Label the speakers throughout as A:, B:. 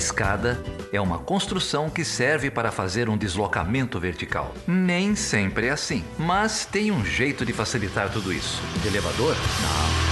A: escada é uma construção que serve para fazer um deslocamento vertical. Nem sempre é assim, mas tem um jeito de facilitar tudo isso. elevador? Não.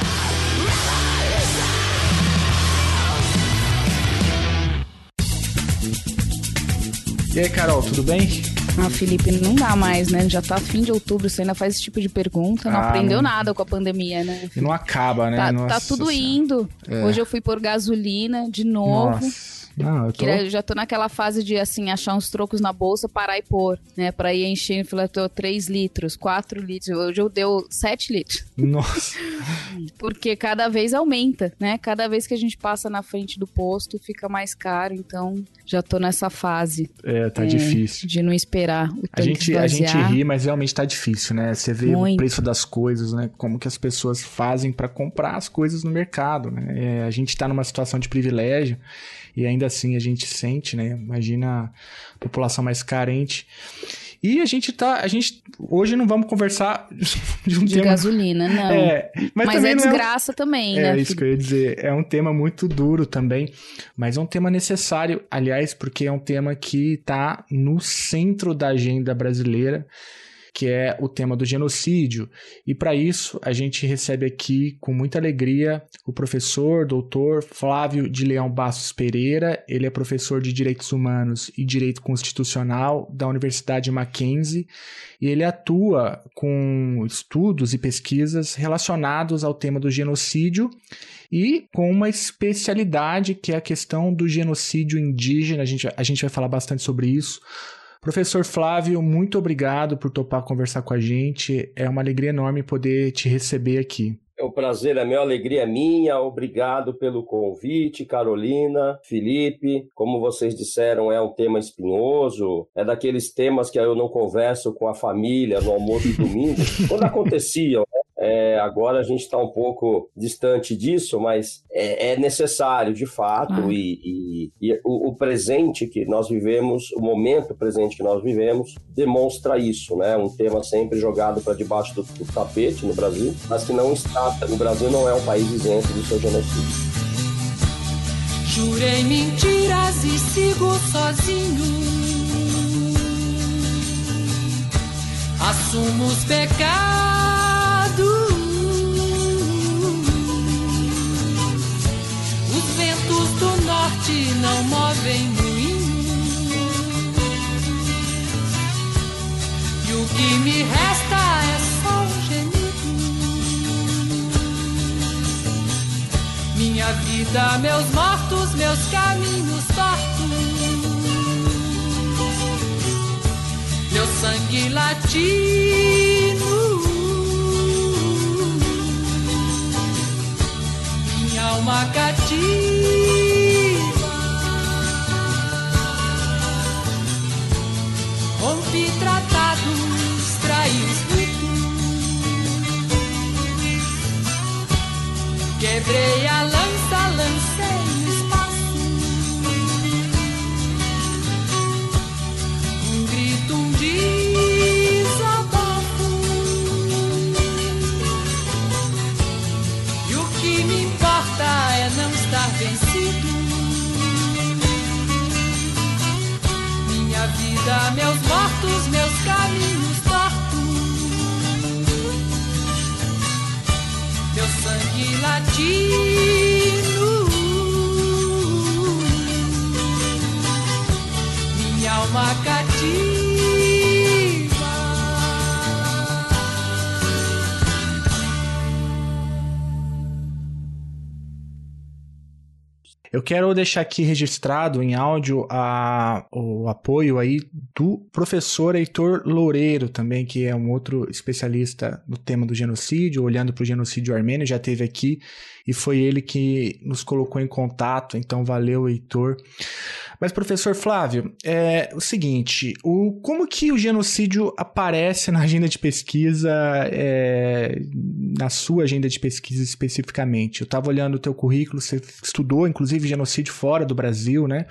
B: E aí, Carol, tudo bem?
C: Ah, Felipe, não dá mais, né? Já tá fim de outubro, você ainda faz esse tipo de pergunta. Não ah, aprendeu não... nada com a pandemia, né?
B: E não acaba, né?
C: Tá, tá tudo indo. É. Hoje eu fui por gasolina de novo. Nossa. Não, eu, tô... eu já tô naquela fase de, assim, achar uns trocos na bolsa, parar e pôr, né? Pra ir enchendo, falei, tô 3 litros, 4 litros. Hoje eu deu 7 litros.
B: Nossa.
C: Porque cada vez aumenta, né? Cada vez que a gente passa na frente do posto, fica mais caro. Então, já tô nessa fase.
B: É, tá é, difícil.
C: De não esperar o
B: a gente A gente ri, mas realmente tá difícil, né? Você vê Muito. o preço das coisas, né? Como que as pessoas fazem para comprar as coisas no mercado, né? É, a gente tá numa situação de privilégio e ainda assim a gente sente, né? Imagina a população mais carente. E a gente tá. A gente. Hoje não vamos conversar
C: de um de tema. gasolina, não.
B: É, mas,
C: mas
B: também
C: é desgraça
B: é...
C: também,
B: é,
C: né?
B: É isso que eu ia dizer. É um tema muito duro também, mas é um tema necessário, aliás, porque é um tema que está no centro da agenda brasileira que é o tema do genocídio. E para isso, a gente recebe aqui com muita alegria o professor, doutor Flávio de Leão Bastos Pereira. Ele é professor de Direitos Humanos e Direito Constitucional da Universidade Mackenzie e ele atua com estudos e pesquisas relacionados ao tema do genocídio e com uma especialidade que é a questão do genocídio indígena. A gente, a gente vai falar bastante sobre isso Professor Flávio, muito obrigado por topar conversar com a gente. É uma alegria enorme poder te receber aqui.
D: É um prazer, é minha alegria é minha. Obrigado pelo convite, Carolina, Felipe. Como vocês disseram, é um tema espinhoso. É daqueles temas que eu não converso com a família no almoço de domingo. Quando aconteciam, é, agora a gente está um pouco distante disso, mas é, é necessário de fato. Ah. E, e, e o, o, presente que nós vivemos, o momento presente que nós vivemos, demonstra isso. Né? Um tema sempre jogado para debaixo do, do tapete no Brasil, mas que não está. O Brasil não é um país isento do seu genocídio.
E: Jurei mentiras e sigo sozinho. Assumo os pecados os ventos do norte não movem moinho. E o que me resta é só um gemido. Minha vida, meus mortos, meus caminhos tortos. Meu sangue latino. Alma cativa. Rompi tratados, traí ritos. Quebrei a lança, vida, meus
B: Eu quero deixar aqui registrado em áudio a, o apoio aí do professor Heitor Loureiro também, que é um outro especialista no tema do genocídio, olhando para o genocídio armênio, já teve aqui e foi ele que nos colocou em contato, então valeu, Heitor. Mas, professor Flávio, é o seguinte, o, como que o genocídio aparece na agenda de pesquisa, é, na sua agenda de pesquisa especificamente? Eu estava olhando o teu currículo, você estudou, inclusive, genocídio fora do Brasil, né?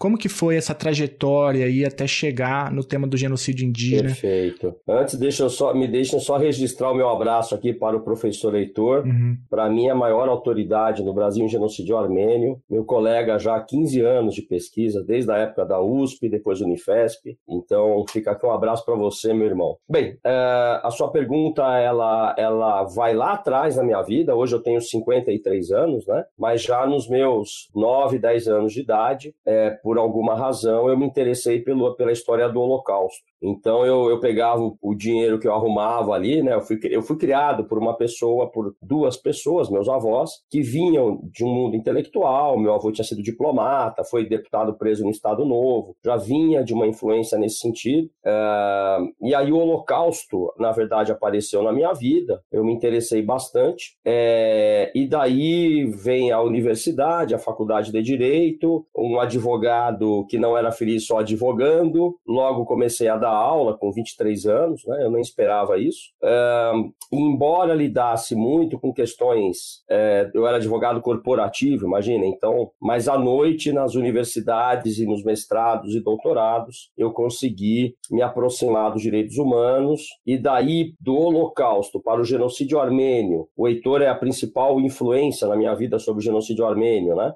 B: Como que foi essa trajetória aí até chegar no tema do genocídio indígena?
D: Perfeito. Antes, deixa eu só, me deixem só registrar o meu abraço aqui para o professor Heitor, uhum. para mim a maior autoridade no Brasil em genocídio armênio, meu colega já há 15 anos de pesquisa, desde a época da USP, depois Unifesp. Então, fica aqui um abraço para você, meu irmão. Bem, uh, a sua pergunta, ela, ela vai lá atrás na minha vida. Hoje eu tenho 53 anos, né? Mas já nos meus 9, 10 anos de idade, é, por alguma razão, eu me interessei pelo, pela história do Holocausto. Então eu, eu pegava o, dinheiro que eu arrumava ali, né? Eu fui, eu fui criado por uma pessoa, por duas pessoas, meus avós, que vinham de um mundo intelectual. Meu avô tinha sido diplomata, foi deputado preso no Estado Novo, já vinha de uma influência nesse sentido. Uh, e aí o Holocausto, na verdade, apareceu na minha vida. Eu me interessei bastante. É, e daí vem a universidade, a faculdade de Direito, um advogado que não era feliz só advogando. Logo comecei a dar aula com 23 anos, né? eu nem esperava isso. Uh, embora lidasse muito com questões, uh, eu era advogado corporativo, imagina, então, mas à noite nas universidades e nos mestrados e doutorados, eu consegui me aproximar dos direitos humanos e daí do Holocausto para o genocídio armênio. O Heitor é a principal influência na minha vida sobre o genocídio armênio, né?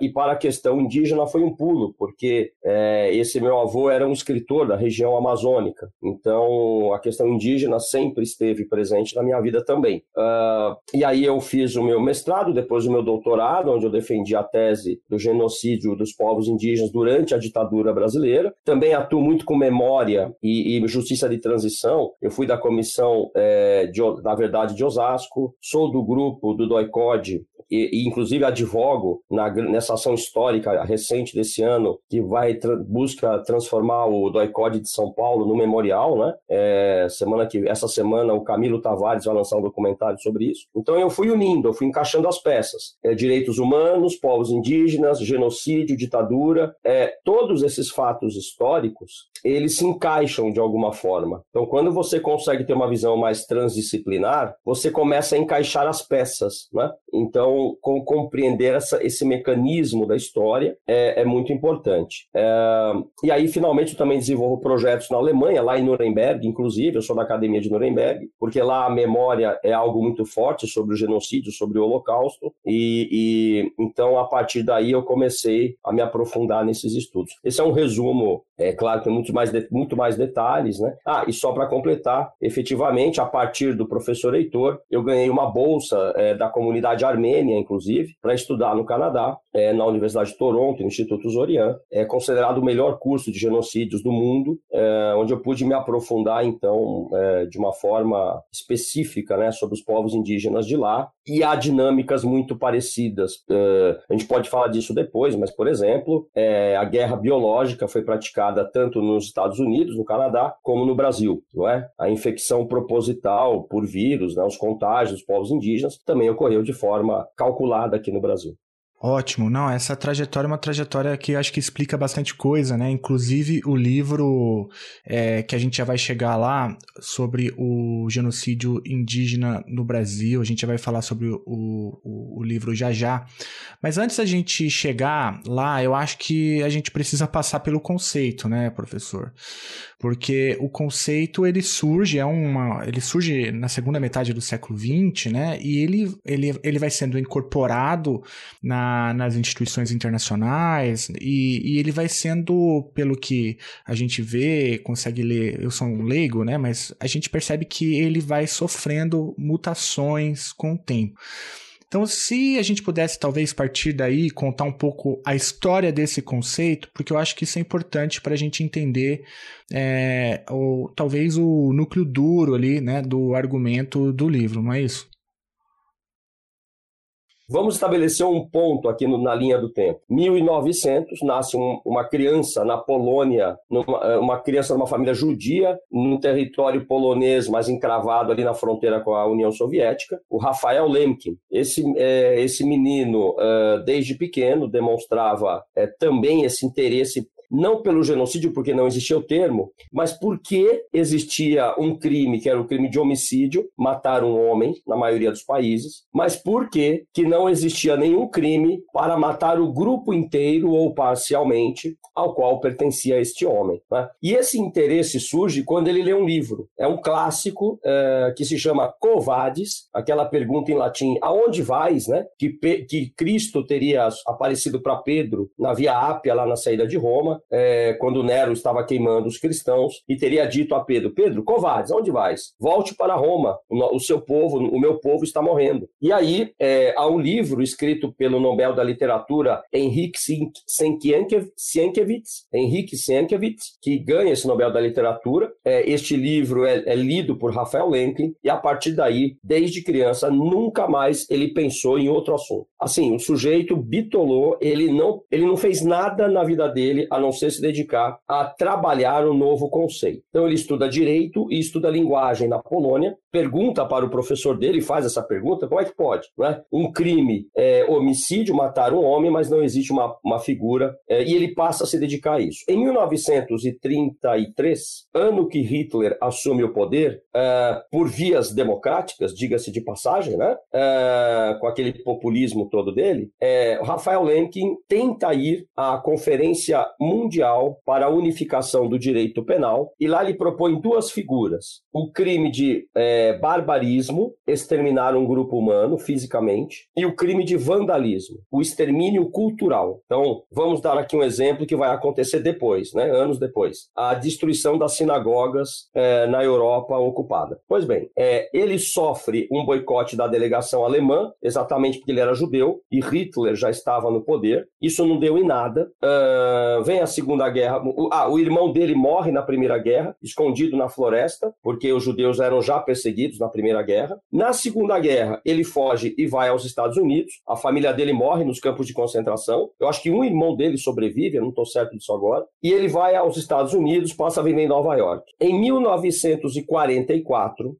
D: E para a questão indígena foi um pulo, porque eh, esse meu avô era um escritor da região amazônica. Então, a questão indígena sempre esteve presente na minha vida também. Uh, e aí eu fiz o meu mestrado, depois o meu doutorado, onde eu defendi a tese do genocídio dos povos indígenas durante a ditadura brasileira. Também atuo muito com memória e, e justiça de transição. Eu fui da comissão, é, de, na verdade, de Osasco, sou do grupo do DOICOD, e, e, inclusive advogo na, nessa ação histórica recente desse ano que vai tra busca transformar o DOICOD de São Paulo no memorial, né? É, semana que essa semana o Camilo Tavares vai lançar um documentário sobre isso. Então eu fui unindo, eu fui encaixando as peças: é, direitos humanos, povos indígenas, genocídio, ditadura, é, todos esses fatos históricos eles se encaixam de alguma forma. Então quando você consegue ter uma visão mais transdisciplinar, você começa a encaixar as peças, né? Então com, compreender essa, esse mecanismo da história é, é muito importante. É, e aí, finalmente, eu também desenvolvo projetos na Alemanha, lá em Nuremberg, inclusive, eu sou da Academia de Nuremberg, porque lá a memória é algo muito forte sobre o genocídio, sobre o Holocausto, e, e então, a partir daí, eu comecei a me aprofundar nesses estudos. Esse é um resumo, é claro tem muito mais, muito mais detalhes, né? Ah, e só para completar, efetivamente, a partir do professor Heitor, eu ganhei uma bolsa é, da comunidade armênia inclusive, para estudar no Canadá, é, na Universidade de Toronto, no Instituto Zorian. É considerado o melhor curso de genocídios do mundo, é, onde eu pude me aprofundar, então, é, de uma forma específica né, sobre os povos indígenas de lá. E há dinâmicas muito parecidas. É, a gente pode falar disso depois, mas, por exemplo, é, a guerra biológica foi praticada tanto nos Estados Unidos, no Canadá, como no Brasil. Não é? A infecção proposital por vírus, né, os contágios dos povos indígenas, também ocorreu de forma calculada aqui no Brasil.
B: Ótimo, não, essa trajetória é uma trajetória que acho que explica bastante coisa, né? Inclusive o livro é, que a gente já vai chegar lá sobre o genocídio indígena no Brasil, a gente já vai falar sobre o, o, o livro já já. Mas antes da gente chegar lá, eu acho que a gente precisa passar pelo conceito, né, professor? Porque o conceito ele surge, é uma, ele surge na segunda metade do século XX, né? E ele, ele, ele vai sendo incorporado na nas instituições internacionais e, e, ele vai sendo, pelo que a gente vê, consegue ler, eu sou um leigo, né? Mas a gente percebe que ele vai sofrendo mutações com o tempo. Então, se a gente pudesse talvez partir daí contar um pouco a história desse conceito, porque eu acho que isso é importante para a gente entender é, o, talvez o núcleo duro ali, né, do argumento do livro, não é isso?
D: Vamos estabelecer um ponto aqui no, na linha do tempo. 1900, nasce um, uma criança na Polônia, numa, eh, uma criança de uma família judia, num território polonês, mas encravado ali na fronteira com a União Soviética, o Rafael Lemkin. Esse, é, esse menino, é, desde pequeno, demonstrava é, também esse interesse não pelo genocídio, porque não existia o termo, mas porque existia um crime, que era o crime de homicídio, matar um homem, na maioria dos países, mas porque que não existia nenhum crime para matar o grupo inteiro ou parcialmente ao qual pertencia este homem. Né? E esse interesse surge quando ele lê um livro. É um clássico é, que se chama Covades, aquela pergunta em latim, aonde vais, né? Que, que Cristo teria aparecido para Pedro na Via Ápia, lá na saída de Roma, é, quando Nero estava queimando os cristãos, e teria dito a Pedro, Pedro, Covades, aonde vais? Volte para Roma, o, o seu povo, o meu povo está morrendo. E aí é, há um livro escrito pelo Nobel da Literatura Henrique Sienkiewicz, Henrique Sienkiewicz, que ganha esse Nobel da Literatura. É, este livro é, é lido por Rafael Lemkin e a partir daí, desde criança, nunca mais ele pensou em outro assunto. Assim, o sujeito bitolou, ele não, ele não fez nada na vida dele a não ser se dedicar a trabalhar um novo conceito. Então ele estuda direito e estuda linguagem na Polônia, pergunta para o professor dele, faz essa pergunta, como é que pode? Né? Um crime é homicídio, matar um homem, mas não existe uma, uma figura, é, e ele passa a se dedicar a isso. Em 1933, ano que Hitler assume o poder, é, por vias democráticas, diga-se de passagem, né? É, com aquele populismo todo dele, é, Rafael Lemkin tenta ir à Conferência Mundial para a Unificação do Direito Penal, e lá ele propõe duas figuras: o crime de é, barbarismo, exterminar um grupo humano fisicamente, e o crime de vandalismo, o extermínio cultural. Então, vamos dar aqui um exemplo que vai acontecer depois, né? anos depois: a destruição das sinagogas é, na Europa ocupada. Pois bem, é, ele sofre um boicote da delegação alemã, exatamente porque ele era judeu e Hitler já estava no poder. Isso não deu em nada. Uh, vem a Segunda Guerra. O, ah, o irmão dele morre na Primeira Guerra, escondido na floresta, porque os judeus eram já perseguidos na Primeira Guerra. Na Segunda Guerra, ele foge e vai aos Estados Unidos. A família dele morre nos campos de concentração. Eu acho que um irmão dele sobrevive, eu não estou certo disso agora. E ele vai aos Estados Unidos, passa a viver em Nova York. Em 1944, uh,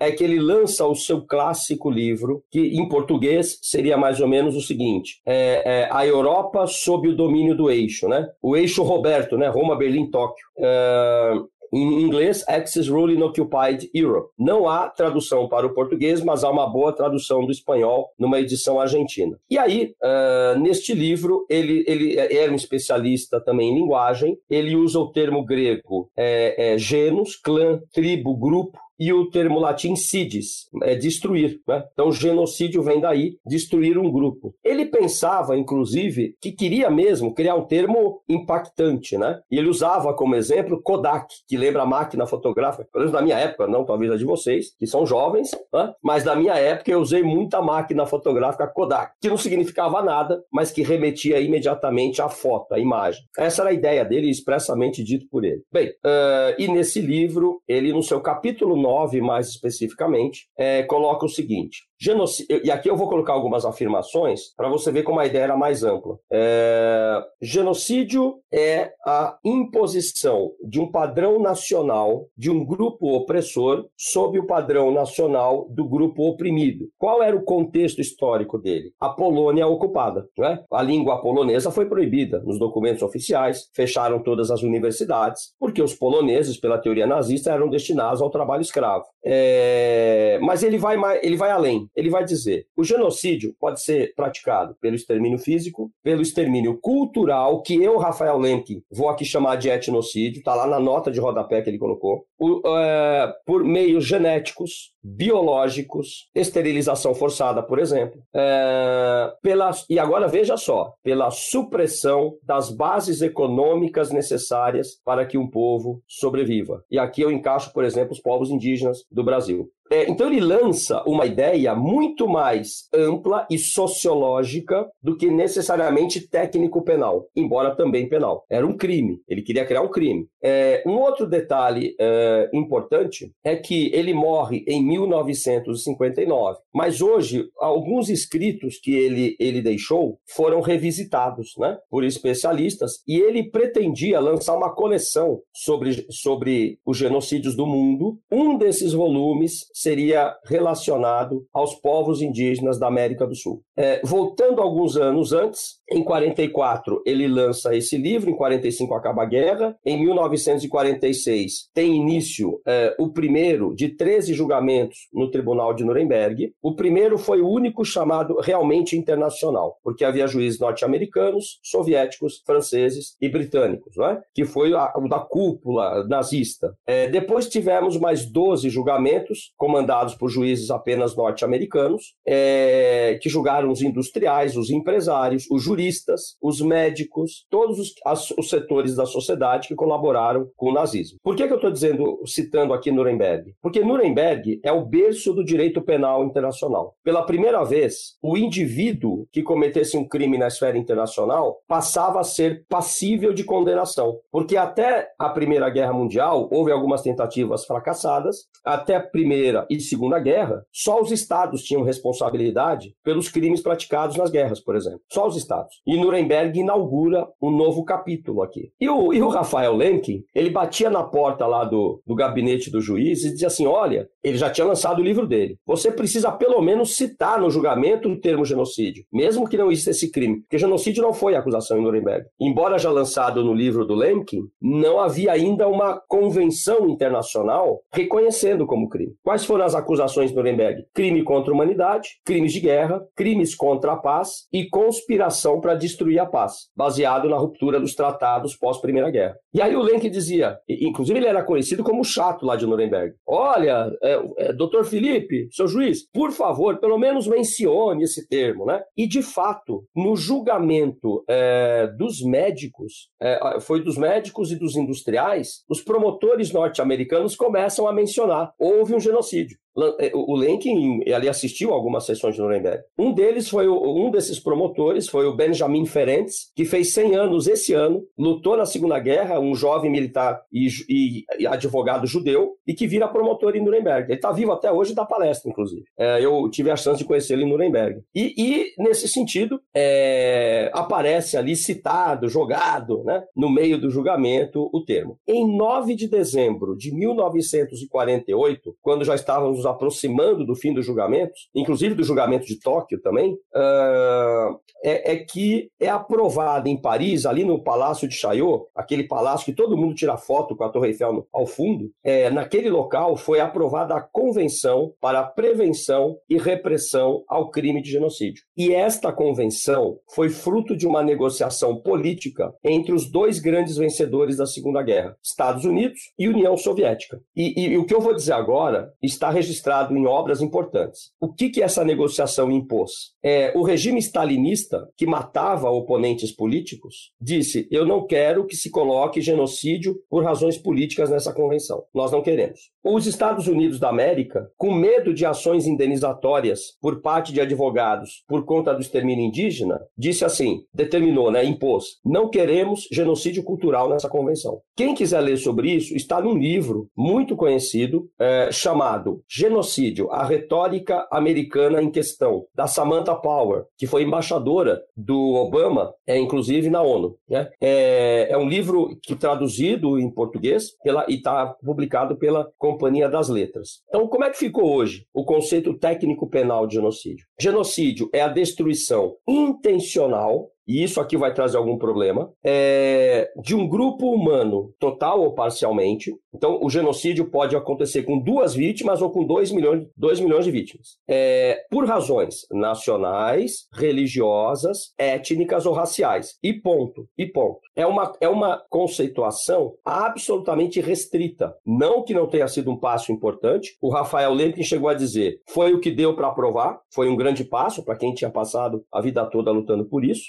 D: é que ele lança o seu clássico livro, que em português seria mais ou menos o seguinte: é, é, A Europa sob o domínio do eixo, né? O eixo Roberto, né? Roma, Berlim, Tóquio. Uh, em inglês, Axis Ruling Occupied Europe. Não há tradução para o português, mas há uma boa tradução do espanhol numa edição argentina. E aí, uh, neste livro, ele, ele era um especialista também em linguagem, ele usa o termo grego é, é, genus, clã, tribo, grupo, e o termo latim sidis, é destruir. Né? Então, genocídio vem daí, destruir um grupo. Ele pensava, inclusive, que queria mesmo criar um termo impactante, né? E ele usava como exemplo Kodak, que lembra a máquina fotográfica, pelo menos na minha época, não talvez a de vocês, que são jovens, né? mas na minha época eu usei muita máquina fotográfica Kodak, que não significava nada, mas que remetia imediatamente à foto, à imagem. Essa era a ideia dele, expressamente dito por ele. Bem, uh, e nesse livro, ele, no seu capítulo 9, mais especificamente, é, coloca o seguinte: genocídio, e aqui eu vou colocar algumas afirmações para você ver como a ideia era mais ampla. É, genocídio é a imposição de um padrão nacional de um grupo opressor sob o padrão nacional do grupo oprimido. Qual era o contexto histórico dele? A Polônia ocupada. Né? A língua polonesa foi proibida nos documentos oficiais, fecharam todas as universidades, porque os poloneses, pela teoria nazista, eram destinados ao trabalho escravo. É... Mas ele vai, ele vai além. Ele vai dizer: o genocídio pode ser praticado pelo extermínio físico, pelo extermínio cultural, que eu, Rafael Lemke, vou aqui chamar de etnocídio, está lá na nota de rodapé que ele colocou, o, é, por meios genéticos, biológicos, esterilização forçada, por exemplo, é, pela, e agora veja só, pela supressão das bases econômicas necessárias para que um povo sobreviva. E aqui eu encaixo, por exemplo, os povos indígenas do Brasil. É, então ele lança uma ideia muito mais ampla e sociológica do que necessariamente técnico-penal, embora também penal. Era um crime, ele queria criar um crime. É, um outro detalhe é, importante é que ele morre em 1959, mas hoje alguns escritos que ele, ele deixou foram revisitados né, por especialistas e ele pretendia lançar uma coleção sobre, sobre os genocídios do mundo. Um desses volumes seria relacionado aos povos indígenas da América do Sul. É, voltando alguns anos antes, em 44 ele lança esse livro, em 45 acaba a guerra, em 1946 tem início é, o primeiro de 13 julgamentos no Tribunal de Nuremberg. O primeiro foi o único chamado realmente internacional, porque havia juízes norte-americanos, soviéticos, franceses e britânicos, não é? que foi o da cúpula nazista. É, depois tivemos mais 12 julgamentos, comandados por juízes apenas norte-americanos, é, que julgaram os industriais, os empresários, os juristas, os médicos, todos os, as, os setores da sociedade que colaboraram com o nazismo. Por que, que eu estou dizendo, citando aqui Nuremberg? Porque Nuremberg é o berço do direito penal internacional. Pela primeira vez, o indivíduo que cometesse um crime na esfera internacional passava a ser passível de condenação. Porque até a Primeira Guerra Mundial houve algumas tentativas fracassadas, até a Primeira e Segunda Guerra, só os estados tinham responsabilidade pelos crimes praticados nas guerras, por exemplo. Só os estados. E Nuremberg inaugura um novo capítulo aqui. E o, e o Rafael Lemkin, ele batia na porta lá do, do gabinete do juiz e dizia assim: olha, ele já tinha lançado o livro dele. Você precisa pelo menos citar no julgamento o termo genocídio, mesmo que não exista esse crime. Porque genocídio não foi acusação em Nuremberg. Embora já lançado no livro do Lemkin, não havia ainda uma convenção internacional reconhecendo como crime. Quais foram as acusações de Nuremberg? Crime contra a humanidade, crimes de guerra, crimes contra a paz e conspiração para destruir a paz, baseado na ruptura dos tratados pós-Primeira Guerra. E aí o Lenk dizia, inclusive ele era conhecido como chato lá de Nuremberg. Olha, é, é, doutor Felipe, seu juiz, por favor, pelo menos mencione esse termo, né? E de fato, no julgamento é, dos médicos, é, foi dos médicos e dos industriais, os promotores norte-americanos começam a mencionar: houve um genocídio. É, o Lenkin ali assistiu a algumas sessões de Nuremberg. Um deles foi um desses promotores foi o Benjamin Ferenc, que fez 100 anos esse ano, lutou na Segunda Guerra, um jovem militar e, e, e advogado judeu e que vira promotor em Nuremberg. Ele está vivo até hoje dá palestra, inclusive. É, eu tive a chance de conhecê-lo em Nuremberg. E, e nesse sentido, é, aparece ali citado, jogado, né, no meio do julgamento, o termo. Em 9 de dezembro de 1948, quando já estávamos nos aproximando do fim dos julgamentos, inclusive do julgamento de Tóquio também, uh, é, é, que é aprovada em Paris, ali no Palácio de Chaillot, aquele palácio que todo mundo tira foto com a Torre Eiffel ao fundo, é, naquele local foi aprovada a Convenção para a Prevenção e Repressão ao Crime de Genocídio. E esta convenção foi fruto de uma negociação política entre os dois grandes vencedores da Segunda Guerra, Estados Unidos e União Soviética. E, e, e o que eu vou dizer agora está registrado registrado em obras importantes. O que, que essa negociação impôs? É, o regime stalinista, que matava oponentes políticos, disse: Eu não quero que se coloque genocídio por razões políticas nessa convenção. Nós não queremos. Os Estados Unidos da América, com medo de ações indenizatórias por parte de advogados por conta do extermínio indígena, disse assim: determinou, né, impôs: não queremos genocídio cultural nessa convenção. Quem quiser ler sobre isso, está num livro muito conhecido é, chamado Genocídio, a retórica americana em questão, da Samantha Power, que foi embaixadora do Obama, é, inclusive na ONU. Né? É, é um livro que traduzido em português pela, e está publicado pela Companhia das Letras. Então, como é que ficou hoje o conceito técnico penal de genocídio? Genocídio é a destruição intencional e isso aqui vai trazer algum problema, é, de um grupo humano, total ou parcialmente. Então, o genocídio pode acontecer com duas vítimas ou com dois milhões, dois milhões de vítimas. É, por razões nacionais, religiosas, étnicas ou raciais. E ponto. E ponto. É uma, é uma conceituação absolutamente restrita. Não que não tenha sido um passo importante. O Rafael Lemkin chegou a dizer: foi o que deu para aprovar, foi um grande passo para quem tinha passado a vida toda lutando por isso.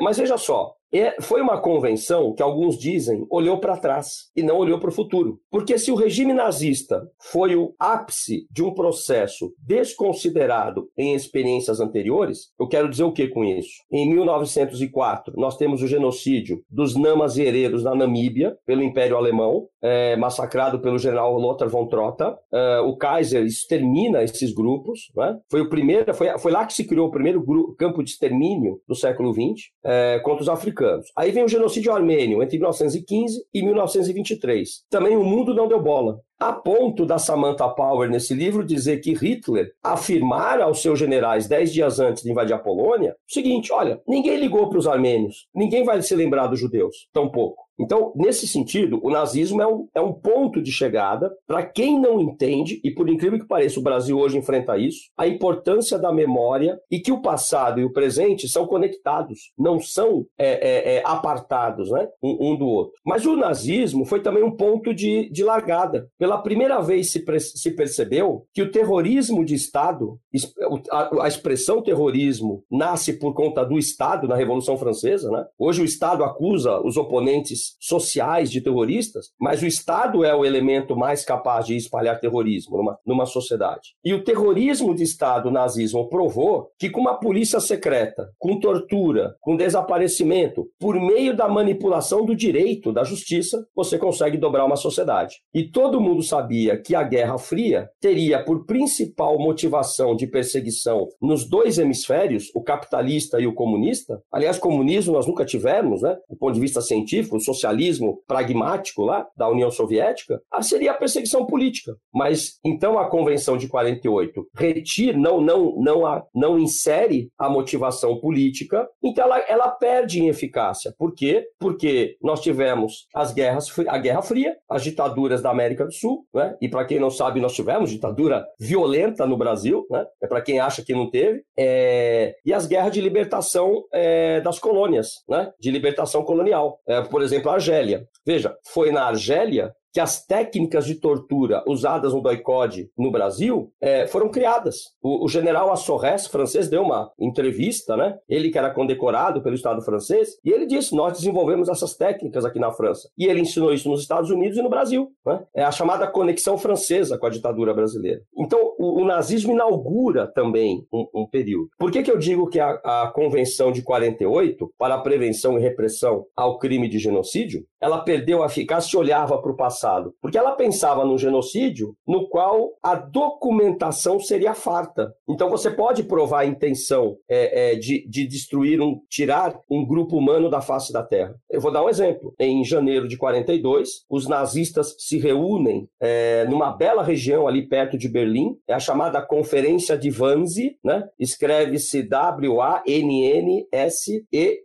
D: Mas veja só, é, foi uma convenção que alguns dizem olhou para trás e não olhou para o futuro. Porque se o regime nazista foi o ápice de um processo desconsiderado em experiências anteriores, eu quero dizer o que com isso? Em 1904, nós temos o genocídio dos Namas e Heredos na Namíbia, pelo Império Alemão, é, massacrado pelo general Lothar von Trotha. É, o Kaiser extermina esses grupos. Né? Foi o primeiro, foi, foi lá que se criou o primeiro grupo, campo de extermínio do século XX é, contra os africanos Aí vem o genocídio armênio entre 1915 e 1923. Também o mundo não deu bola. A ponto da Samantha Power, nesse livro, dizer que Hitler afirmara aos seus generais, dez dias antes de invadir a Polônia, o seguinte: olha, ninguém ligou para os armênios, ninguém vai se lembrar dos judeus, tampouco. Então, nesse sentido, o nazismo é um, é um ponto de chegada para quem não entende, e por incrível que pareça, o Brasil hoje enfrenta isso, a importância da memória e que o passado e o presente são conectados, não são é, é, é, apartados né, um, um, do outro. Mas o nazismo foi também um ponto de, de largada. Pela primeira vez se, se percebeu que o terrorismo de Estado, a, a expressão terrorismo, nasce por conta do Estado na Revolução Francesa. Né? Hoje o Estado acusa os oponentes sociais de terroristas, mas o Estado é o elemento mais capaz de espalhar terrorismo numa, numa sociedade. E o terrorismo de Estado, o nazismo, provou que com uma polícia secreta, com tortura, com desaparecimento, por meio da manipulação do direito, da justiça, você consegue dobrar uma sociedade. E todo mundo sabia que a Guerra Fria teria por principal motivação de perseguição nos dois hemisférios, o capitalista e o comunista. Aliás, comunismo nós nunca tivemos, né? Do ponto de vista científico, o socialismo pragmático lá da União Soviética, ah, seria a perseguição política. Mas então a Convenção de 48 retira, não, não, não, a, não insere a motivação política, então ela, ela perde em eficácia. Por quê? Porque nós tivemos as guerras, a Guerra Fria, as ditaduras da América do Sul, né? e para quem não sabe, nós tivemos ditadura violenta no Brasil, né? é para quem acha que não teve, é... e as guerras de libertação é... das colônias, né? de libertação colonial. É, por exemplo, a Argélia. Veja, foi na Argélia que as técnicas de tortura usadas no doicode no Brasil é, foram criadas. O, o general Assorres, francês, deu uma entrevista, né? Ele que era condecorado pelo Estado francês, e ele disse: Nós desenvolvemos essas técnicas aqui na França. E ele ensinou isso nos Estados Unidos e no Brasil. Né? É a chamada conexão francesa com a ditadura brasileira. Então, o, o nazismo inaugura também um, um, período. Por que, que eu digo que a, a Convenção de 48 para a prevenção e repressão ao crime de genocídio ela perdeu a eficácia se olhava para o passado, porque ela pensava num genocídio no qual a documentação seria farta. Então você pode provar a intenção é, é, de, de destruir um, tirar um grupo humano da face da Terra. Eu vou dar um exemplo. Em janeiro de 42, os nazistas se reúnem é, numa bela região ali perto de Berlim, é a chamada Conferência de Wannsee, né? Escreve-se W-A-N-N-S-E,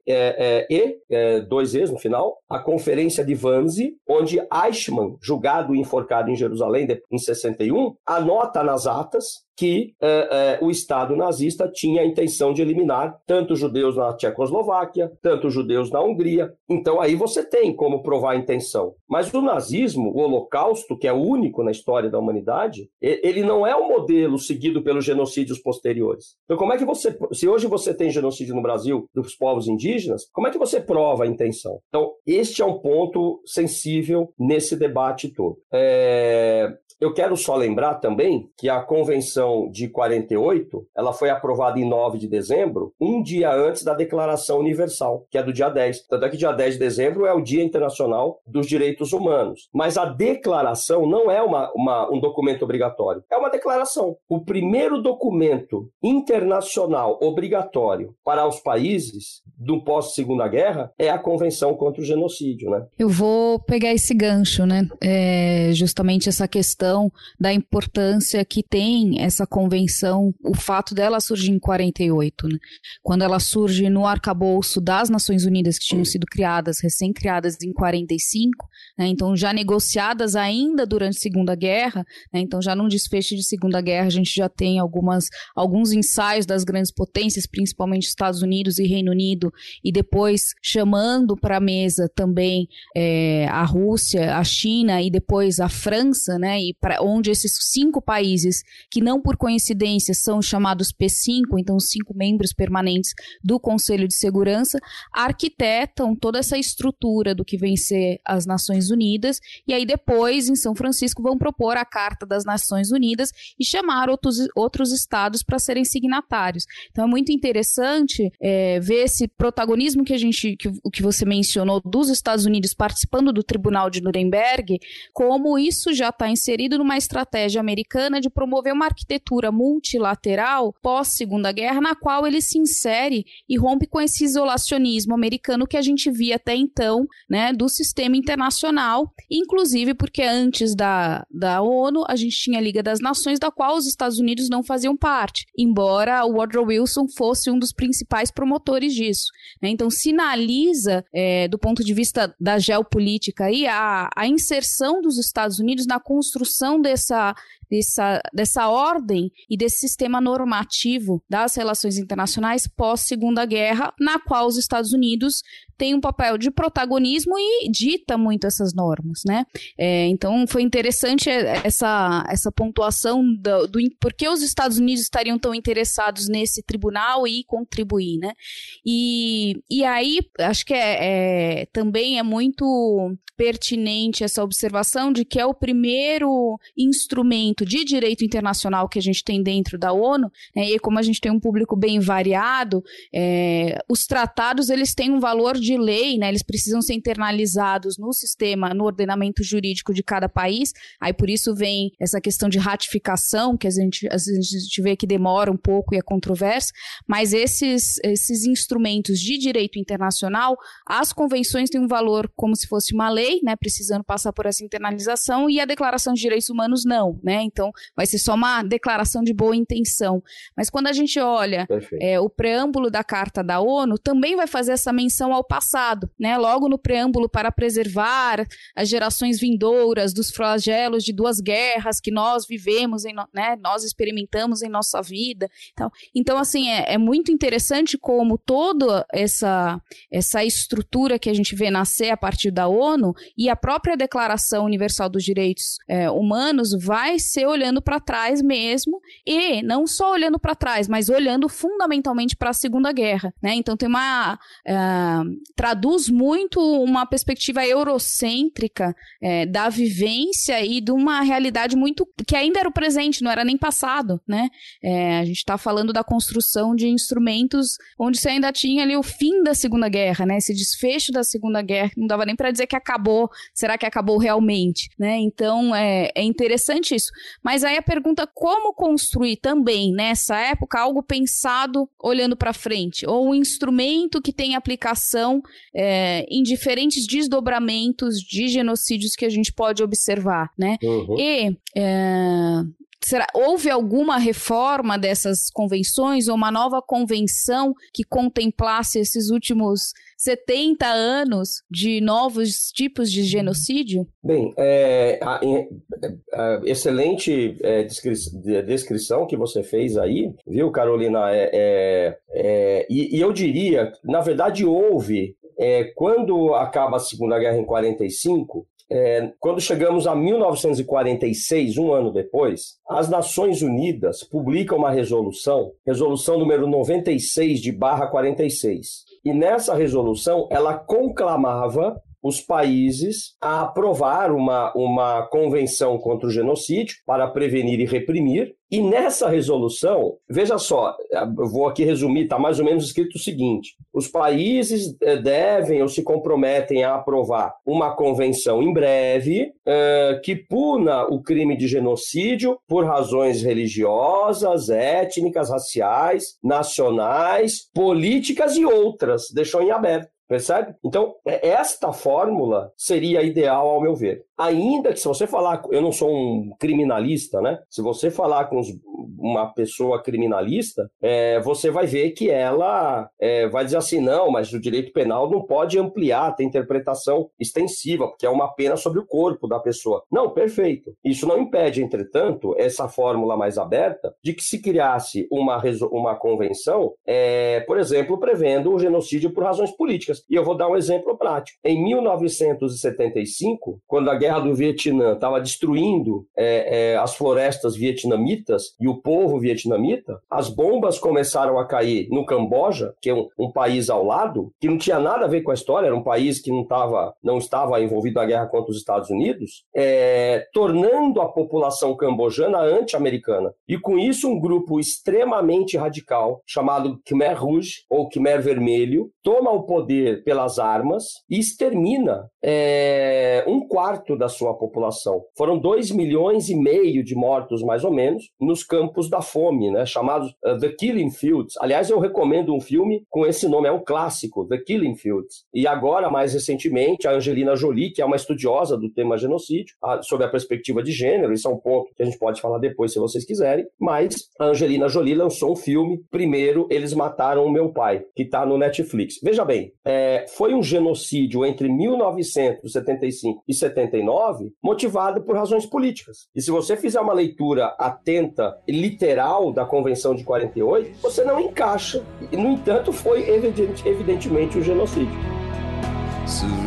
D: é, é, E, é, dois E's no final. A conferência de Wannsee, onde Eichmann, julgado e enforcado em Jerusalém em 61, anota nas atas que é, é, o Estado nazista tinha a intenção de eliminar tanto judeus na Tchecoslováquia, tanto judeus na Hungria. Então aí você tem como provar a intenção. Mas o nazismo, o Holocausto, que é único na história da humanidade, ele não é o modelo seguido pelos genocídios posteriores. Então como é que você, se hoje você tem genocídio no Brasil dos povos indígenas, como é que você prova a intenção? Então este é um ponto sensível nesse debate todo. É, eu quero só lembrar também que a Convenção de 48, ela foi aprovada em 9 de dezembro, um dia antes da Declaração Universal, que é do dia 10. Tanto é que dia 10 de dezembro é o Dia Internacional dos Direitos Humanos. Mas a declaração não é uma, uma, um documento obrigatório, é uma declaração. O primeiro documento internacional obrigatório para os países do pós-segunda guerra é a Convenção contra o Genocídio, né?
C: Eu vou pegar esse gancho, né? É justamente essa questão questão da importância que tem essa convenção, o fato dela surgir em 48, né? quando ela surge no arcabouço das Nações Unidas, que tinham sido criadas, recém-criadas em 45, né? então já negociadas ainda durante a Segunda Guerra, né? então já num desfecho de Segunda Guerra a gente já tem algumas, alguns ensaios das grandes potências, principalmente Estados Unidos e Reino Unido, e depois chamando para a mesa também é, a Rússia, a China e depois a França, né? E para onde esses cinco países, que não por coincidência são chamados P5, então cinco membros permanentes do Conselho de Segurança, arquitetam toda essa estrutura do que vem ser as Nações Unidas, e aí depois, em São Francisco, vão propor a Carta das Nações Unidas e chamar outros, outros estados para serem signatários. Então é muito interessante é, ver esse protagonismo que a gente, que, que você mencionou, dos Estados Unidos participando do Tribunal de Nuremberg, como isso já está inserido numa estratégia americana de promover uma arquitetura multilateral pós-Segunda Guerra, na qual ele se insere e rompe com esse isolacionismo americano que a gente via até então, né, do sistema internacional, inclusive porque antes da, da ONU a gente tinha a Liga das Nações, da qual os Estados Unidos não faziam parte, embora o Woodrow Wilson fosse um dos principais promotores disso. Né? Então sinaliza, é, do ponto de vista da geopolítica, aí, a, a inserção dos Estados Unidos na construção dessa dessa, dessa ordem e desse sistema normativo das relações internacionais pós-Segunda Guerra, na qual os Estados Unidos tem um papel de protagonismo e dita muito essas normas, né? É, então foi interessante essa, essa pontuação do, do por que os Estados Unidos estariam tão interessados nesse tribunal e contribuir, né? E, e aí acho que é, é também é muito pertinente essa observação de que é o primeiro instrumento de direito internacional que a gente tem dentro da ONU, né? e como a gente tem um público bem variado, é, os tratados eles têm um valor de lei, né, eles precisam ser internalizados no sistema, no ordenamento jurídico de cada país. Aí por isso vem essa questão de ratificação, que a gente, a gente vê que demora um pouco e é controverso, mas esses, esses instrumentos de direito internacional, as convenções têm um valor como se fosse uma lei, né, precisando passar por essa internalização, e a Declaração de Direitos Humanos não, né? Então vai ser só uma declaração de boa intenção. Mas quando a gente olha é, o preâmbulo da Carta da ONU, também vai fazer essa menção ao passado, né? Logo no preâmbulo para preservar as gerações vindouras dos flagelos de duas guerras que nós vivemos, em, né? Nós experimentamos em nossa vida, então, então assim é, é muito interessante como toda essa essa estrutura que a gente vê nascer a partir da ONU e a própria Declaração Universal dos Direitos é, Humanos vai olhando para trás mesmo e não só olhando para trás, mas olhando fundamentalmente para a Segunda Guerra, né? Então tem uma uh, traduz muito uma perspectiva eurocêntrica é, da vivência e de uma realidade muito que ainda era o presente, não era nem passado, né? É, a gente está falando da construção de instrumentos onde você ainda tinha ali o fim da Segunda Guerra, né? Esse desfecho da Segunda Guerra, não dava nem para dizer que acabou. Será que acabou realmente, né? Então é, é interessante isso. Mas aí a pergunta como construir também nessa época algo pensado olhando para frente ou um instrumento que tem aplicação é, em diferentes desdobramentos de genocídios que a gente pode observar, né? Uhum. E é, Será, houve alguma reforma dessas convenções ou uma nova convenção que contemplasse esses últimos 70 anos de novos tipos de genocídio?
D: Bem, é, a, a, a excelente é, descri descrição que você fez aí, viu, Carolina? É, é, é, e, e, eu diria, na verdade, houve. É, quando acaba a Segunda Guerra em 45, é, quando chegamos a 1946, um ano depois, as Nações Unidas publicam uma resolução, resolução número 96 de barra 46. E nessa resolução ela conclamava os países a aprovar uma, uma convenção contra o genocídio para prevenir e reprimir. E nessa resolução, veja só, vou aqui resumir, está mais ou menos escrito o seguinte: os países eh, devem ou se comprometem a aprovar uma convenção em breve uh, que puna o crime de genocídio por razões religiosas, étnicas, raciais, nacionais, políticas e outras. Deixou em aberto. Percebe? Então, é, esta fórmula seria ideal, ao meu ver. Ainda que se você falar, eu não sou um criminalista, né? Se você falar com uma pessoa criminalista, é, você vai ver que ela é, vai dizer assim, não, mas o direito penal não pode ampliar, tem interpretação extensiva, porque é uma pena sobre o corpo da pessoa. Não, perfeito. Isso não impede, entretanto, essa fórmula mais aberta de que se criasse uma, uma convenção, é, por exemplo, prevendo o genocídio por razões políticas. E eu vou dar um exemplo prático. Em 1975, quando a guerra do Vietnã estava destruindo é, é, as florestas vietnamitas e o povo vietnamita, as bombas começaram a cair no Camboja, que é um, um país ao lado, que não tinha nada a ver com a história, era um país que não, tava, não estava envolvido na guerra contra os Estados Unidos, é, tornando a população cambojana anti-americana. E com isso, um grupo extremamente radical, chamado Khmer Rouge, ou Khmer Vermelho, toma o poder pelas armas e extermina é, um quarto da sua população. Foram dois milhões e meio de mortos, mais ou menos, nos campos da fome, né, chamados uh, The Killing Fields. Aliás, eu recomendo um filme com esse nome, é um clássico, The Killing Fields. E agora, mais recentemente, a Angelina Jolie, que é uma estudiosa do tema genocídio, a, sob a perspectiva de gênero, isso é um ponto que a gente pode falar depois se vocês quiserem, mas a Angelina Jolie lançou um filme, primeiro, Eles Mataram o Meu Pai, que está no Netflix. Veja bem, é, foi um genocídio entre 1975 e 79 motivado por razões políticas. E se você fizer uma leitura atenta e literal da Convenção de 48, você não encaixa. E, no entanto, foi evidente, evidentemente um genocídio. Surreal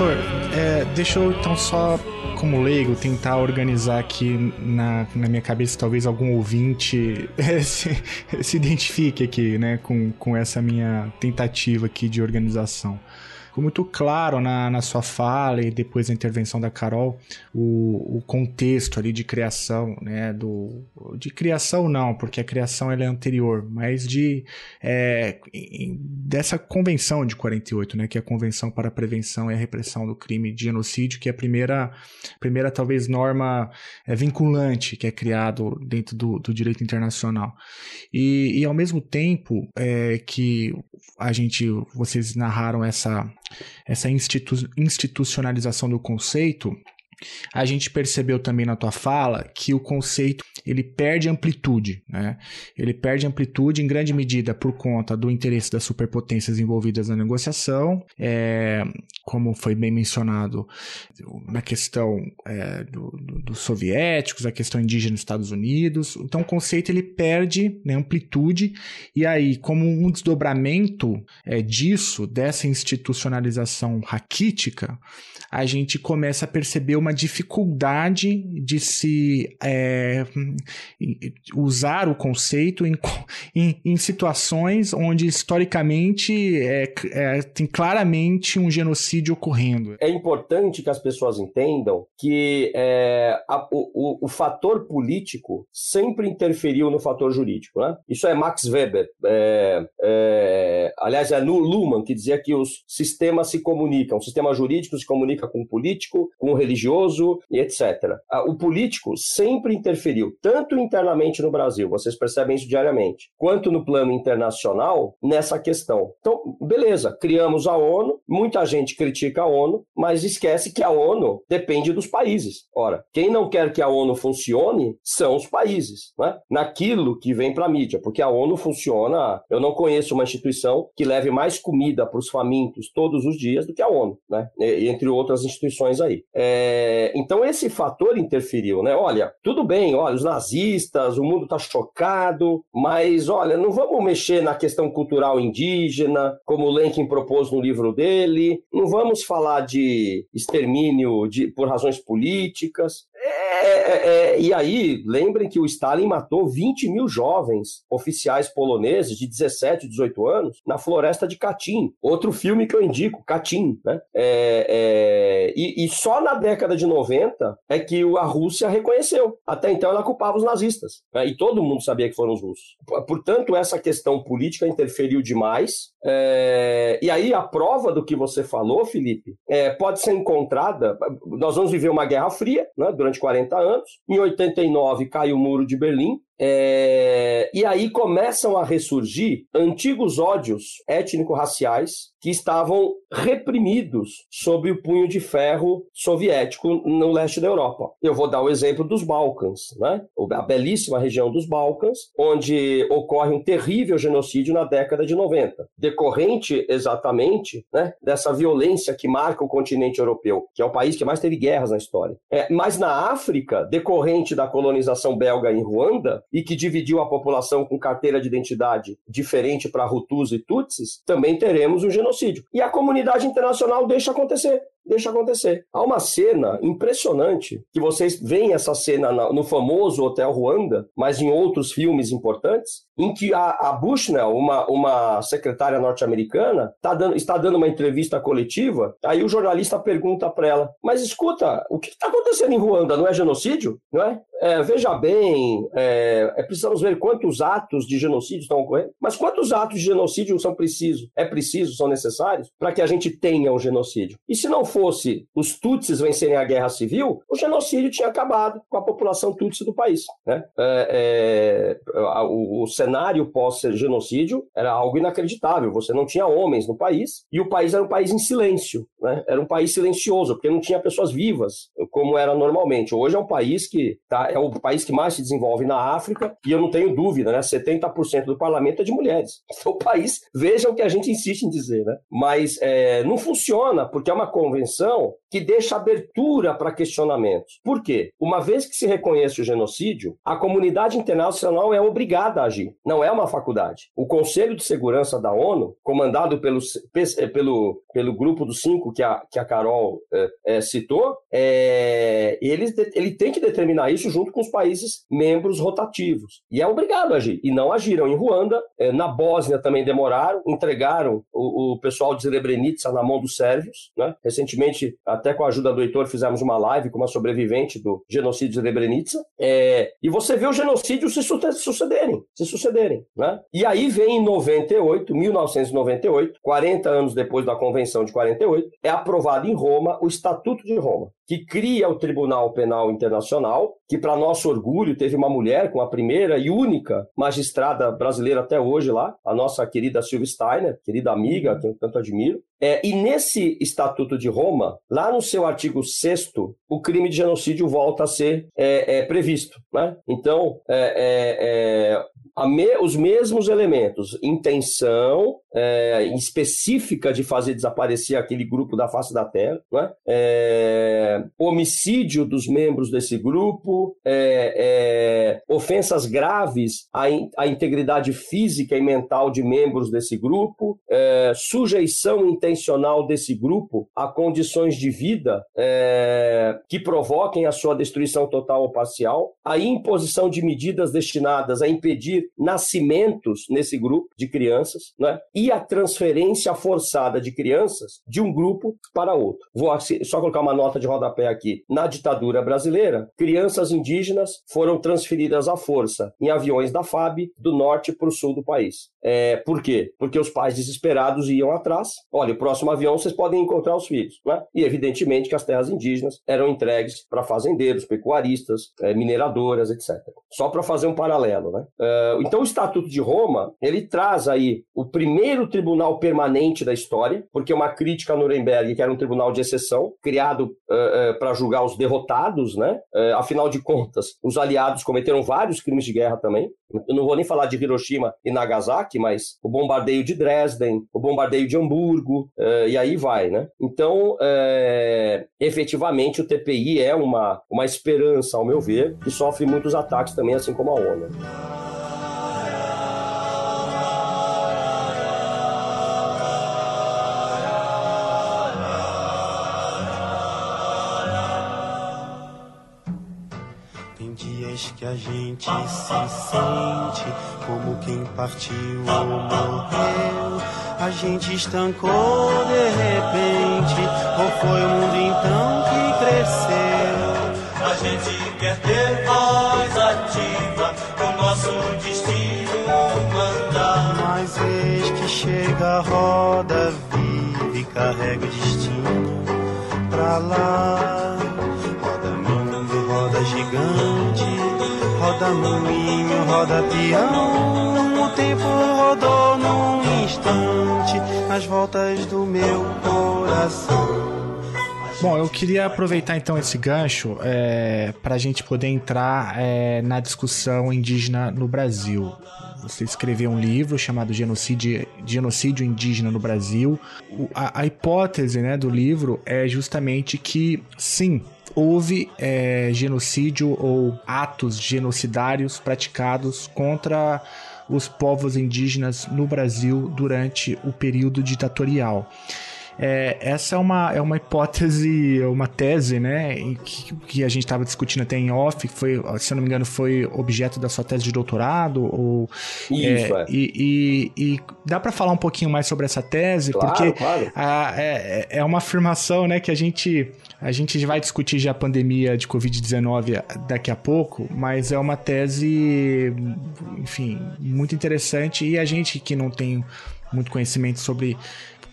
B: Professor, é, deixa eu então só, como leigo, tentar organizar aqui na, na minha cabeça, talvez algum ouvinte se, se identifique aqui, né, com, com essa minha tentativa aqui de organização ficou muito claro na, na sua fala e depois da intervenção da Carol o, o contexto ali de criação, né? Do, de criação não, porque a criação ela é anterior, mas de é, dessa convenção de 48, né? Que é a Convenção para a Prevenção e a Repressão do Crime de Genocídio, que é a primeira, primeira talvez norma é, vinculante que é criado dentro do, do direito internacional. E, e ao mesmo tempo é, que a gente, vocês narraram essa essa institu institucionalização do conceito, a gente percebeu também na tua fala que o conceito ele perde amplitude, né? Ele perde amplitude em grande medida por conta do interesse das superpotências envolvidas na negociação, é, como foi bem mencionado na questão é, do, do, dos soviéticos, a questão indígena dos Estados Unidos. Então o conceito ele perde né, amplitude e aí como um desdobramento é, disso dessa institucionalização raquítica a gente começa a perceber uma dificuldade de se é, usar o conceito em, em, em, situações onde historicamente é, é, tem claramente um genocídio ocorrendo.
D: É importante que as pessoas entendam que é, a, o, o, fator político sempre interferiu no fator jurídico. Né? Isso é Max Weber. É, é, aliás, é Luhmann que dizia que os sistemas se comunicam, o sistema jurídico se comunica com o político, com o religioso e etc. Ah, o político sempre interferiu, tanto internamente no Brasil, vocês percebem isso diariamente, quanto no plano internacional nessa questão. Então, beleza, criamos a ONU, muita gente critica a ONU, mas esquece que a ONU depende dos países. Ora, quem não quer que a ONU funcione são os países, né? naquilo que vem para a mídia, porque a ONU funciona. Eu não conheço uma instituição que leve mais comida para os famintos todos os dias do que a ONU, né? entre outras instituições aí. É, então esse fator interferiu, né? Olha, tudo bem, olha, os nazistas, o mundo está chocado, mas olha, não vamos mexer na questão cultural indígena, como o Lenkin propôs no livro dele, não vamos falar de extermínio de, por razões políticas. É, É, é, e aí, lembrem que o Stalin matou 20 mil jovens oficiais poloneses de 17, 18 anos na floresta de Katyn. Outro filme que eu indico, Katyn. Né? É, é, e, e, só na década de 90 é que a Rússia reconheceu. Até então ela culpava os nazistas. Né? E todo mundo sabia que foram os russos. Portanto, essa questão política interferiu demais. É, e aí, a prova do que você falou, Felipe, pode ser encontrada. Nós vamos viver uma Guerra Fria né, durante 40 anos. Em 89 cai o Muro de Berlim. É, e aí começam a ressurgir antigos ódios étnico-raciais que estavam reprimidos sob o punho de ferro soviético no leste da Europa. Eu vou dar o exemplo dos Balcãs, né? a belíssima região dos Balcãs, onde ocorre um terrível genocídio na década de 90, decorrente exatamente né, dessa violência que marca o continente europeu, que é o país que mais teve guerras na história. É, mas na África, decorrente da colonização belga em Ruanda, e que dividiu a população com carteira de identidade diferente para Hutus e Tutsis, também teremos um genocídio. E a comunidade internacional deixa acontecer deixa acontecer. Há uma cena impressionante, que vocês veem essa cena no famoso Hotel Ruanda, mas em outros filmes importantes, em que a, a Bushnell, uma, uma secretária norte-americana, tá dando, está dando uma entrevista coletiva, aí o jornalista pergunta para ela, mas escuta, o que está acontecendo em Ruanda? Não é genocídio? Não é? é veja bem, é, é, precisamos ver quantos atos de genocídio estão ocorrendo, mas quantos atos de genocídio são precisos, é preciso, são necessários, para que a gente tenha um genocídio? E se não fosse os Tutsis vencerem a guerra civil, o genocídio tinha acabado com a população Tutsi do país. Né? É, é, o, o, cenário pós-genocídio era algo inacreditável. Você não tinha homens no país e o país era um país em silêncio. Né? Era um país silencioso, porque não tinha pessoas vivas, como era normalmente. Hoje é um país que tá, é o país que mais se desenvolve na África e eu não tenho dúvida, né? 70% do parlamento é de mulheres. Então, o país, vejam o que a gente insiste em dizer, né? Mas é, não funciona, porque é uma convenção convenção que deixa abertura para questionamentos. Por quê? Uma vez que se reconhece o genocídio, a comunidade internacional é obrigada a agir, não é uma faculdade. O Conselho de Segurança da ONU, comandado pelo, eh, pelo, pelo grupo dos cinco que a, que a Carol é, é, citou, é, ele, ele tem que determinar isso junto com os países membros rotativos. E é obrigado a agir. E não agiram em Ruanda, na Bósnia também demoraram, entregaram o, o pessoal de Srebrenica na mão dos sérvios, né? Recentemente, até com a ajuda do Heitor, fizemos uma live com uma sobrevivente do genocídio de Srebrenica. E você vê o genocídio se sucederem, se sucederem. Né? E aí vem em 98, 1998, 40 anos depois da Convenção de 48, é aprovado em Roma o Estatuto de Roma, que cria o Tribunal Penal Internacional, que, para nosso orgulho, teve uma mulher com a primeira e única magistrada brasileira até hoje lá, a nossa querida Silvia Steiner, querida amiga, que eu tanto admiro. É, e nesse Estatuto de Roma, lá no seu artigo 6, o crime de genocídio volta a ser é, é, previsto. Né? Então, é, é, é me, os mesmos elementos, intenção é, específica de fazer desaparecer aquele grupo da face da Terra, né? homicídio dos membros desse grupo, ofensas graves à, in, à, integridade física e mental de membros desse grupo, sujeição intencional desse grupo a condições de vida é, que provoquem a sua destruição total ou parcial, a imposição de medidas destinadas a impedir nascimentos nesse grupo de crianças, né? E a transferência forçada de crianças de um grupo para outro. Vou só colocar uma nota de rodapé aqui. Na ditadura brasileira, crianças indígenas foram transferidas à força em aviões da FAB do norte para o sul do país. É, por quê? Porque os pais desesperados iam atrás. Olha, o próximo avião vocês podem encontrar os filhos. Né? E evidentemente que as terras indígenas eram entregues para fazendeiros, pecuaristas, é, mineradoras, etc. Só para fazer um paralelo. Né? É, então o Estatuto de Roma ele traz aí o primeiro tribunal permanente da história, porque uma crítica a Nuremberg, que era um tribunal de exceção, criado é, é, para julgar os derrotados, né? É, afinal de contas, os aliados cometeram vários crimes de guerra também. Eu não vou nem falar de Hiroshima e Nagasaki, mas o bombardeio de Dresden, o bombardeio de Hamburgo, uh, e aí vai, né? Então, uh, efetivamente, o TPI é uma, uma esperança, ao meu ver, que sofre muitos ataques também, assim como a ONU.
F: Que a gente se sente como quem partiu ou morreu, a gente estancou de repente, ou foi o mundo então que cresceu?
G: A gente quer ter voz ativa, o nosso destino mandar.
F: Mas eis que chega a roda viva e carrega o destino pra lá roda gigante, roda moinho, roda peão. O tempo rodou num instante nas voltas do meu coração.
B: Bom, eu queria aproveitar então esse gancho é, para a gente poder entrar é, na discussão indígena no Brasil. Você escreveu um livro chamado Genocídio, Genocídio Indígena no Brasil. O, a, a hipótese né, do livro é justamente que, sim, houve é, genocídio ou atos genocidários praticados contra os povos indígenas no Brasil durante o período ditatorial. É, essa é uma, é uma hipótese, uma tese, né, que, que a gente estava discutindo até em off, que foi, se eu não me engano, foi objeto da sua tese de doutorado, ou...
D: Isso, é, é.
B: E, e, e dá para falar um pouquinho mais sobre essa tese,
D: claro,
B: porque
D: claro.
B: A, é, é uma afirmação, né, que a gente, a gente vai discutir já a pandemia de Covid-19 daqui a pouco, mas é uma tese, enfim, muito interessante, e a gente que não tem muito conhecimento sobre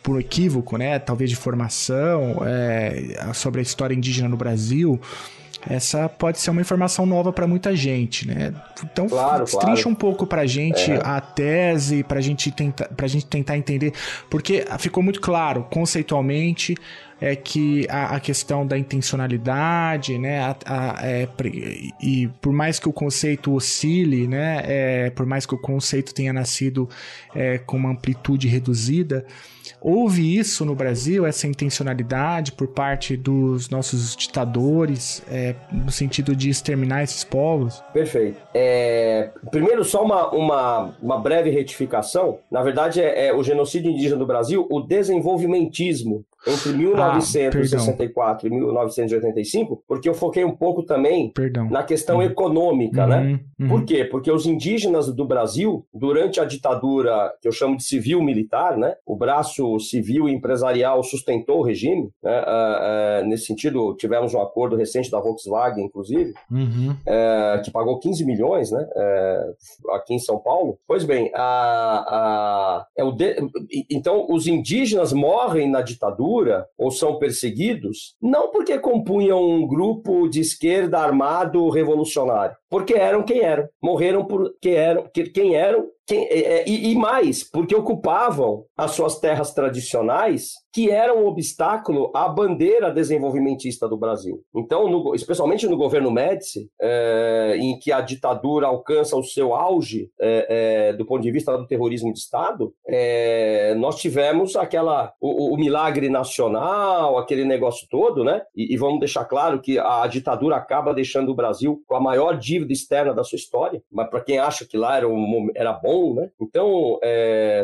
B: por equívoco, né? Talvez de formação, é, sobre a história indígena no Brasil, essa pode ser uma informação nova para muita gente, né? Então,
D: claro,
B: trincha
D: claro.
B: um pouco para a gente é. a tese, para gente tentar, a gente tentar entender, porque ficou muito claro conceitualmente é que a, a questão da intencionalidade, né, a, a, é, e por mais que o conceito oscile, né, é, por mais que o conceito tenha nascido é, com uma amplitude reduzida, Houve isso no Brasil, essa intencionalidade por parte dos nossos ditadores, é, no sentido de exterminar esses povos?
D: Perfeito. É, primeiro, só uma, uma, uma, breve retificação. Na verdade, é, é o genocídio indígena do Brasil, o desenvolvimentismo entre 1964 ah, e 1985, porque eu foquei um pouco também
B: perdão.
D: na questão uhum. econômica, né? uhum. né? Uhum. Por quê? Porque os indígenas do Brasil, durante a ditadura que eu chamo de civil-militar, né? O braço civil e empresarial sustentou o regime, né? Uh, uh, nesse sentido, tivemos um acordo recente da Volkswagen, inclusive, uh, que pagou 15 milhões, né? aqui em São Paulo. Pois bem, a, a, é o de... então os indígenas morrem na ditadura ou são perseguidos, não porque compunham um grupo de esquerda armado revolucionário, porque eram quem eram, morreram porque eram quem eram quem, é, é, e, e, mais, porque ocupavam as suas terras tradicionais, que eram um obstáculo à bandeira desenvolvimentista do Brasil. Então, no, especialmente no governo Médici, é, em que a ditadura alcança o seu auge é, é do ponto de vista do terrorismo de Estado, nós tivemos aquela o, o, milagre nacional, aquele negócio todo, né? E, e vamos deixar claro que a ditadura acaba deixando o Brasil com a maior dívida externa da sua história. Mas para quem acha que lá era, um, era bom né? Então,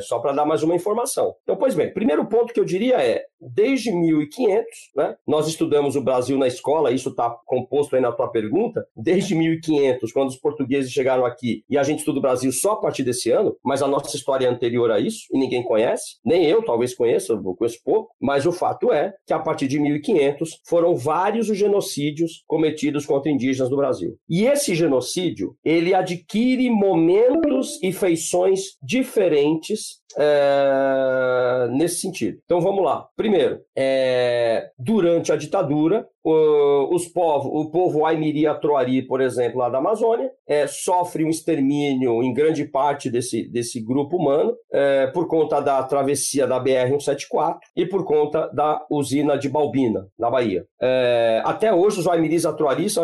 D: só para dar mais uma informação. Então, pois bem, primeiro ponto que eu diria é, desde 1500, né? Nós estudamos o Brasil na escola, isso está composto aí na tua pergunta, desde 1500, quando os portugueses chegaram aqui, e a gente estuda o Brasil só a partir desse ano, mas a nossa história é anterior a isso, e ninguém conhece, nem eu talvez conheça, eu conheço pouco, mas o fato é que a partir de 1500 foram vários os genocídios cometidos contra indígenas no Brasil. E esse genocídio, ele adquire momentos e feições diferentes é, nesse sentido. Então vamos lá. Primeiro, é, durante a ditadura, os povos, o povo Aimiri Atroari, por exemplo, lá da Amazônia, é, sofre um extermínio em grande parte desse, desse grupo humano é, por conta da travessia da BR-174 e por conta da usina de Balbina, na Bahia. É, até hoje, os Aimiris Atroaris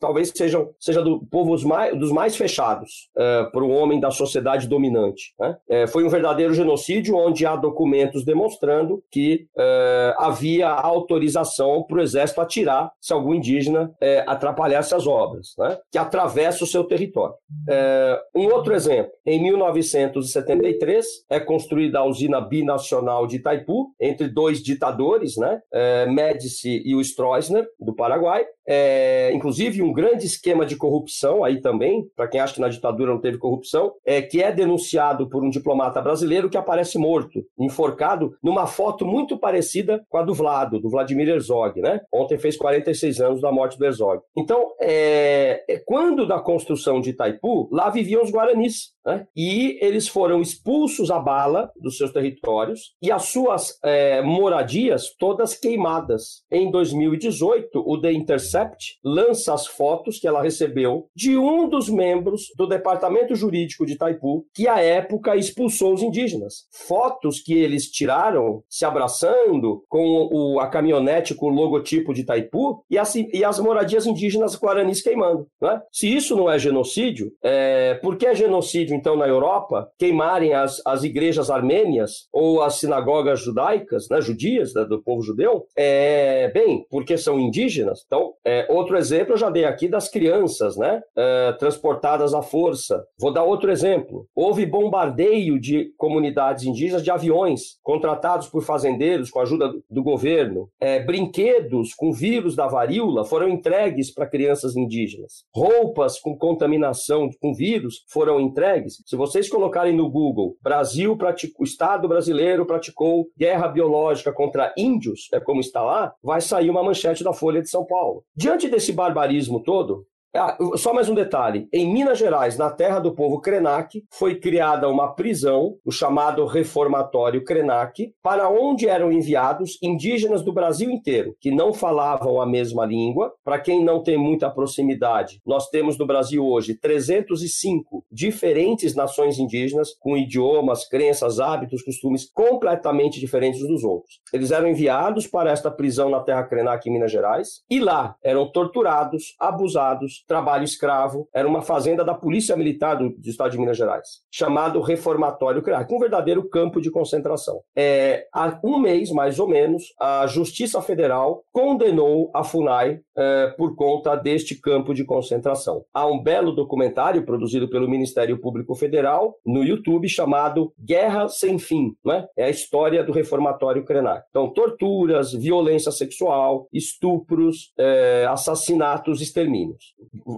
D: talvez sejam seja do povos mais, dos mais fechados é, para o homem da sociedade dominante. Né? É, foi um verdadeiro genocídio onde há documentos demonstrando que é, havia autorização para o exército atirar tirar se algum indígena é, atrapalhasse as obras, né? que atravessa o seu território. É, um outro exemplo, em 1973 é construída a usina binacional de Itaipu, entre dois ditadores, né? É, Médici e o Stroessner, do Paraguai, é, inclusive um grande esquema de corrupção aí também, para quem acha que na ditadura não teve corrupção, é, que é denunciado por um diplomata brasileiro que aparece morto, enforcado, numa foto muito parecida com a do Vlado, do Vladimir Herzog, né? Ontem fez 46 anos da morte do Herzog. Então, é, é quando da construção de Itaipu, lá viviam os guaranis, né? E eles foram expulsos a bala dos seus territórios e as suas é, moradias todas queimadas. Em 2018, o The Intercept lança as fotos que ela recebeu de um dos membros do departamento jurídico de Itaipu, que à época expulsou os indígenas. Fotos que eles tiraram se abraçando com o, a caminhonete com o logotipo de Itaipu e as, e as moradias indígenas guaranis queimando. Né? Se isso não é genocídio, é, por que é genocídio então na Europa queimarem as, as igrejas armênias ou as sinagogas judaicas, né, judias né, do povo judeu? É, bem, porque são indígenas. Então, é, outro exemplo eu já dei aqui das crianças, né, é, transportadas à força. Vou dar outro exemplo. Houve bombardeio de comunidades indígenas de aviões contratados por fazendeiros com a ajuda do governo. É, brinquedos com vírus da varíola foram entregues para crianças indígenas. Roupas com contaminação com vírus foram entregues. Se vocês colocarem no Google, Brasil praticou, Estado brasileiro praticou guerra biológica contra índios, é como está lá, vai sair uma manchete da Folha de São Paulo. Diante desse barbarismo todo, ah, só mais um detalhe. Em Minas Gerais, na terra do povo Krenak, foi criada uma prisão, o chamado Reformatório Krenak, para onde eram enviados indígenas do Brasil inteiro, que não falavam a mesma língua. Para quem não tem muita proximidade, nós temos no Brasil hoje 305 diferentes nações indígenas, com idiomas, crenças, hábitos, costumes completamente diferentes uns dos outros. Eles eram enviados para esta prisão na terra Krenak, em Minas Gerais, e lá eram torturados, abusados, trabalho escravo, era uma fazenda da Polícia Militar do, do Estado de Minas Gerais, chamado Reformatório Crack, um verdadeiro campo de concentração. É, há um mês, mais ou menos, a Justiça Federal condenou a FUNAI é, por conta deste campo de concentração. Há um belo documentário produzido pelo Ministério Público Federal no YouTube chamado Guerra Sem Fim, né? é a história do Reformatório Krenak. Então, torturas, violência sexual, estupros, é, assassinatos, extermínios.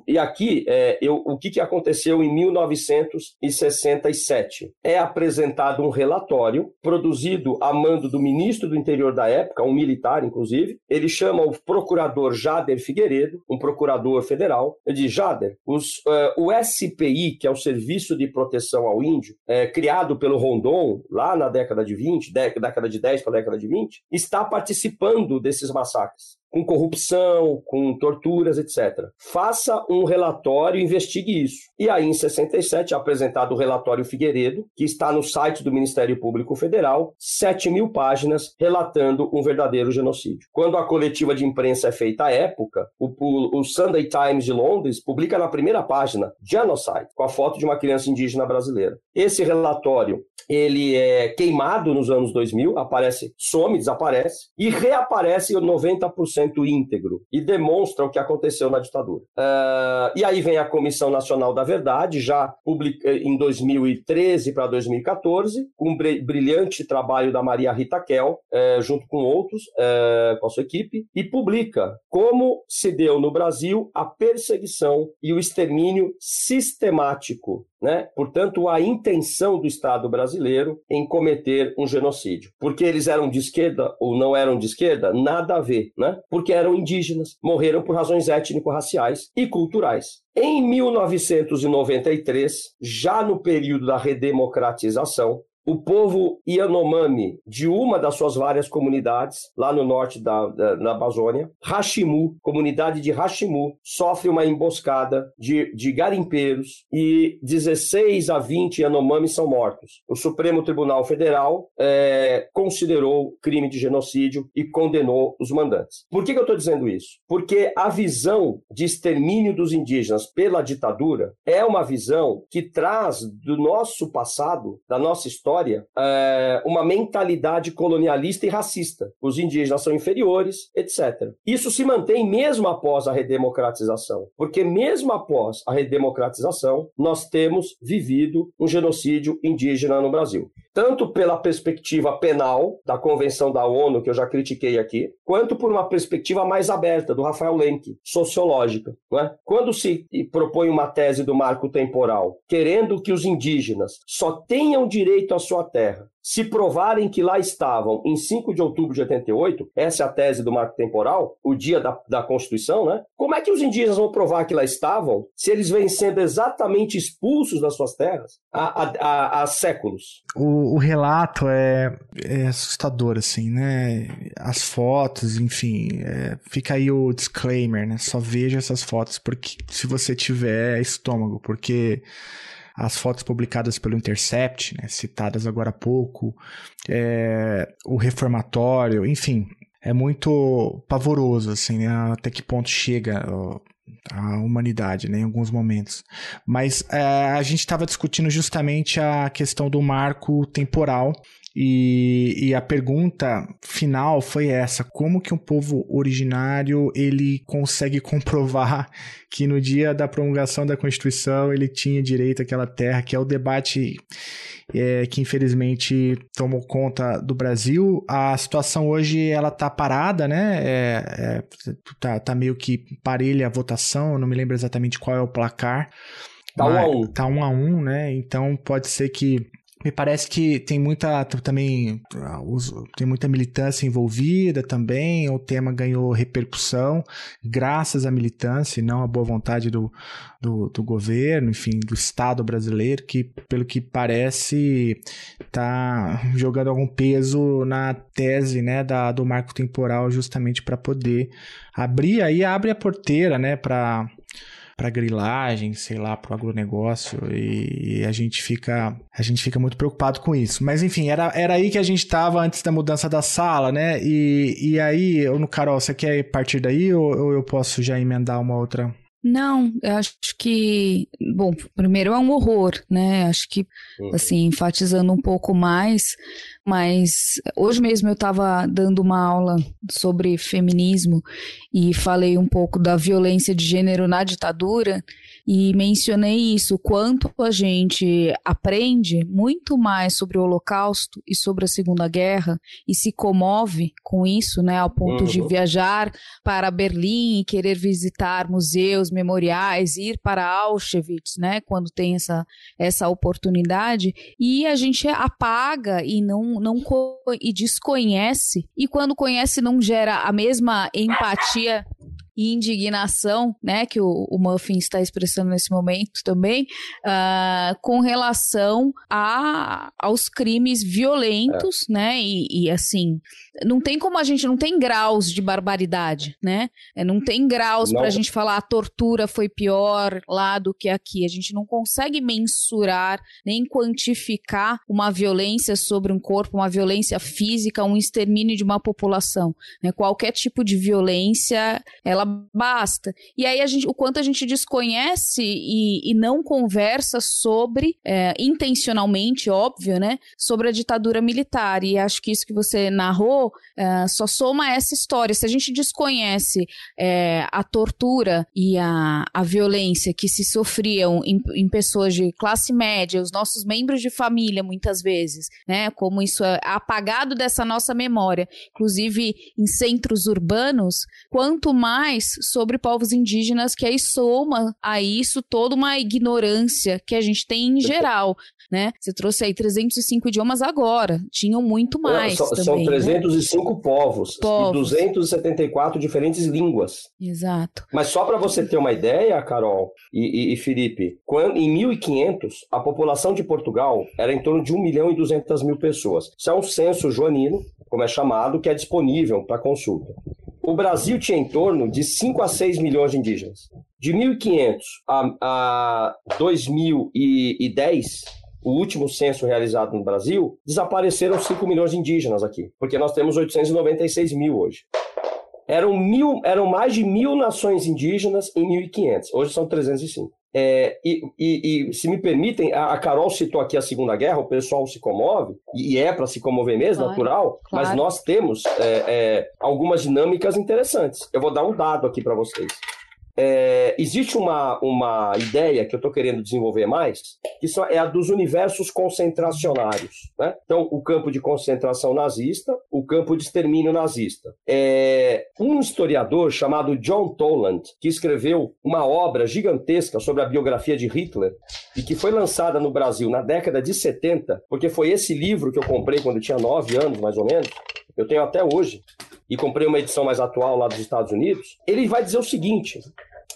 D: E aqui, é, eu, o que, que aconteceu em 1967? É apresentado um relatório produzido a mando do ministro do interior da época, um militar, inclusive. Ele chama o procurador Jader Figueiredo, um procurador federal. Diz: Jader, os, uh, o SPI, que é o Serviço de Proteção ao Índio, é, criado pelo Rondon, lá na década de 20, década de 10 para a década de 20, está participando desses massacres com corrupção, com torturas, etc. Faça um relatório e investigue isso. E aí, em 67, é apresentado o relatório Figueiredo, que está no site do Ministério Público Federal, 7 mil páginas, relatando um verdadeiro genocídio. Quando a coletiva de imprensa é feita à época, o, o, o Sunday Times de Londres publica na primeira página Genocide, com a foto de uma criança indígena brasileira. Esse relatório ele é queimado nos anos 2000, aparece, some, desaparece, e reaparece 90% íntegro, e demonstra o que aconteceu na ditadura. Uh, e aí vem a Comissão Nacional da Verdade, já publica, em 2013 para 2014, com um brilhante trabalho da Maria Rita Kell, uh, junto com outros, uh, com a sua equipe, e publica como se deu no Brasil a perseguição e o extermínio sistemático né? Portanto, a intenção do Estado brasileiro em cometer um genocídio. Porque eles eram de esquerda ou não eram de esquerda? Nada a ver, né? Porque eram indígenas, morreram por razões étnico-raciais e culturais. Em 1993, já no período da redemocratização, o povo Yanomami, de uma das suas várias comunidades, lá no norte da, da na Amazônia, Hashimu, comunidade de Hashimu, sofre uma emboscada de, de garimpeiros e 16 a 20 Yanomami são mortos. O Supremo Tribunal Federal é, considerou crime de genocídio e condenou os mandantes. Por que, que eu estou dizendo isso? Porque a visão de extermínio dos indígenas pela ditadura é uma visão que traz do nosso passado, da nossa história, história é, uma mentalidade colonialista e racista. Os indígenas são inferiores, etc. Isso se mantém mesmo após a redemocratização, porque mesmo após a redemocratização, nós temos vivido um genocídio indígena no Brasil. Tanto pela perspectiva penal da Convenção da ONU, que eu já critiquei aqui, quanto por uma perspectiva mais aberta do Rafael Lenk, sociológica. É? Quando se propõe uma tese do marco temporal, querendo que os indígenas só tenham direito à sua terra se provarem que lá estavam em 5 de outubro de 88, essa é a tese do marco temporal, o dia da, da Constituição, né? Como é que os indígenas vão provar que lá estavam se eles vêm sendo exatamente expulsos das suas terras há, há, há séculos?
B: O, o relato é, é, assustador, assim, né? As fotos, enfim, é, fica aí o disclaimer, né? Só veja essas fotos porque se você tiver estômago, porque as fotos publicadas pelo Intercept, né, citadas agora há pouco, é, o reformatório, enfim, é muito pavoroso, assim, né, até que ponto chega a humanidade, né, em alguns momentos. Mas é, a gente estava discutindo justamente a questão do marco temporal e, e, a pergunta final foi essa: como que um povo originário ele consegue comprovar que no dia da promulgação da Constituição ele tinha direito àquela terra? Que é o debate é, que infelizmente tomou conta do Brasil. A situação hoje ela tá parada, né? É, é, tá, tá meio que parelha a votação. Não me lembro exatamente qual é o placar.
D: Tá um a um.
B: Tá um a um, né? Então pode ser que me parece que tem muita também tem muita militância envolvida também. O tema ganhou repercussão graças à militância e não à boa vontade do, do, do governo, enfim, do Estado brasileiro, que pelo que parece está jogando algum peso na tese né, da, do marco temporal justamente para poder abrir aí abre a porteira né, para para grilagem, sei lá, para o agronegócio e, a gente fica a gente fica muito preocupado com isso. Mas enfim, era, era aí que a gente estava antes da mudança da sala, né? E, e aí, no Carol, você quer partir daí ou, ou eu posso já emendar uma outra
C: não, eu acho que, bom, primeiro é um horror, né? Acho que, uhum. assim, enfatizando um pouco mais, mas hoje mesmo eu estava dando uma aula sobre feminismo e falei um pouco da violência de gênero na ditadura e mencionei isso, quanto a gente aprende muito mais sobre o Holocausto e sobre a Segunda Guerra e se comove com isso, né, ao ponto uhum. de viajar para Berlim e querer visitar museus, memoriais, ir para Auschwitz, né, quando tem essa, essa oportunidade, e a gente apaga e não, não e desconhece, e quando conhece não gera a mesma empatia e indignação, né, que o, o Muffin está expressando nesse momento também, uh, com relação a, aos crimes violentos, é. né, e, e, assim, não tem como a gente, não tem graus de barbaridade, né, é, não tem graus para a gente falar a tortura foi pior lá do que aqui, a gente não consegue mensurar nem quantificar uma violência sobre um corpo, uma violência física, um extermínio de uma população, né, qualquer tipo de violência, ela basta. E aí gente, o quanto a gente desconhece e, e não conversa sobre, é, intencionalmente, óbvio, né, sobre a ditadura militar. E acho que isso que você narrou é, só soma essa história. Se a gente desconhece é, a tortura e a, a violência que se sofriam em, em pessoas de classe média, os nossos membros de família, muitas vezes, né, como isso é apagado dessa nossa memória, inclusive em centros urbanos, quanto mais mais sobre povos indígenas, que aí soma a isso toda uma ignorância que a gente tem em geral, né? Você trouxe aí 305 idiomas agora, tinham muito mais
D: Não,
C: também,
D: São 305 né? povos, povos, e 274 diferentes línguas.
C: Exato.
D: Mas só para você ter uma ideia, Carol e, e, e Felipe, quando, em 1500, a população de Portugal era em torno de 1 milhão e 200 mil pessoas. Isso é um censo joanino, como é chamado, que é disponível para consulta o Brasil tinha em torno de 5 a 6 milhões de indígenas. De 1500 a, a 2010, o último censo realizado no Brasil, desapareceram 5 milhões de indígenas aqui, porque nós temos 896 mil hoje. Eram, mil, eram mais de mil nações indígenas em 1500, hoje são 305. É, e, e, e, se me permitem, a, Carol citou aqui a Segunda Guerra, o pessoal se comove, e é para se comover mesmo, claro, natural, claro. mas nós temos é, é, algumas dinâmicas interessantes. Eu vou dar um dado aqui para vocês. É, existe uma, uma ideia que eu estou querendo desenvolver mais, que é a dos universos concentracionários. Né? Então, o campo de concentração nazista, o campo de extermínio nazista. É, um historiador chamado John Toland, que escreveu uma obra gigantesca sobre a biografia de Hitler e que foi lançada no Brasil na década de 70, porque foi esse livro que eu comprei quando eu tinha 9 anos, mais ou menos, eu tenho até hoje, e comprei uma edição mais atual lá dos Estados Unidos, ele vai dizer o seguinte: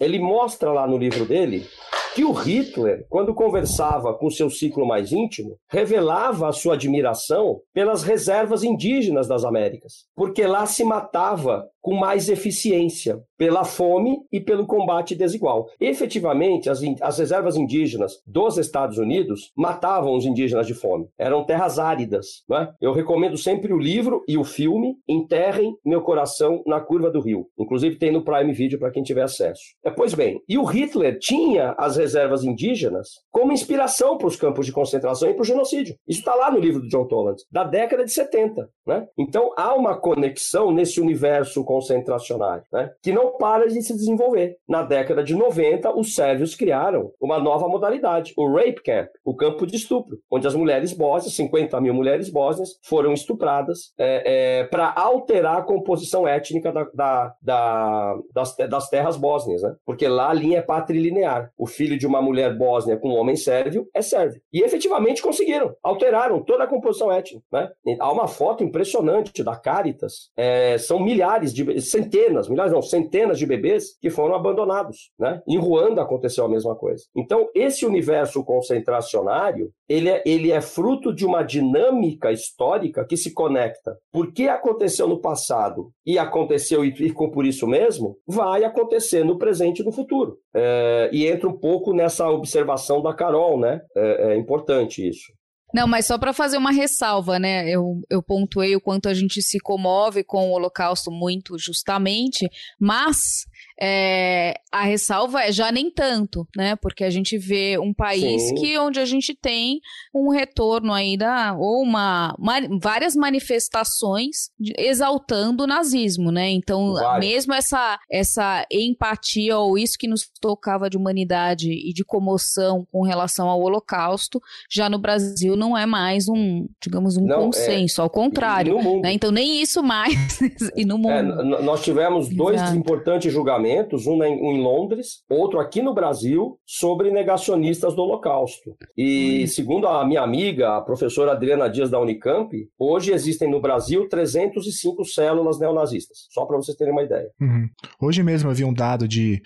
D: ele mostra lá no livro dele que o Hitler, quando conversava com seu ciclo mais íntimo, revelava a sua admiração pelas reservas indígenas das Américas, porque lá se matava com mais eficiência, pela fome e pelo combate desigual. Efetivamente, as, as reservas indígenas dos Estados Unidos matavam os indígenas de fome. Eram terras áridas. Não é? Eu recomendo sempre o livro e o filme Enterrem Meu Coração na Curva do Rio. Inclusive tem no Prime Video para quem tiver acesso. É, pois bem, e o Hitler tinha as reservas indígenas como inspiração para os campos de concentração e para o genocídio. Isso está lá no livro do John Toland, da década de 70. Né? Então há uma conexão nesse universo concentracionário, né? que não para de se desenvolver. Na década de 90, os sérvios criaram uma nova modalidade, o Rape Camp, o campo de estupro, onde as mulheres bósnias, 50 mil mulheres bósnias, foram estupradas é, é, para alterar a composição étnica da, da, da, das, das, terras bósnias, né? porque lá a linha é patrilinear. O filho de uma mulher bósnia com um homem sérvio é sérvio. E efetivamente conseguiram, alteraram toda a composição étnica. Né? Há uma foto impressionante da Caritas, é, são milhares de de centenas, milhares não, centenas de bebês que foram abandonados, né? Em Ruanda aconteceu a mesma coisa. Então, esse universo concentracionário, ele é, ele é fruto de uma dinâmica histórica que se conecta. Porque aconteceu no passado e aconteceu e ficou por isso mesmo, vai acontecer no presente e no futuro. É, e entra um pouco nessa observação da Carol, né? é, é importante isso.
C: Não, mas só para fazer uma ressalva, né? Eu, eu pontuei o quanto a gente se comove com o Holocausto muito justamente, mas é, a ressalva é já nem tanto, né? Porque a gente vê um país Sim. que onde a gente tem um retorno aí da ou uma, uma várias manifestações de, exaltando o nazismo, né? Então, mesmo essa essa empatia ou isso que nos tocava de humanidade e de comoção com relação ao Holocausto, já no Brasil não é mais um, digamos, um não, é consenso, é, ao contrário, né? Então nem isso mais e no
D: é, mundo. É, nós tivemos dois Exato. importantes julgamentos um em Londres, outro aqui no Brasil, sobre negacionistas do Holocausto. E hum. segundo a minha amiga, a professora Adriana Dias da Unicamp, hoje existem no Brasil 305 células neonazistas, só para vocês terem uma ideia.
B: Uhum. Hoje mesmo havia um dado de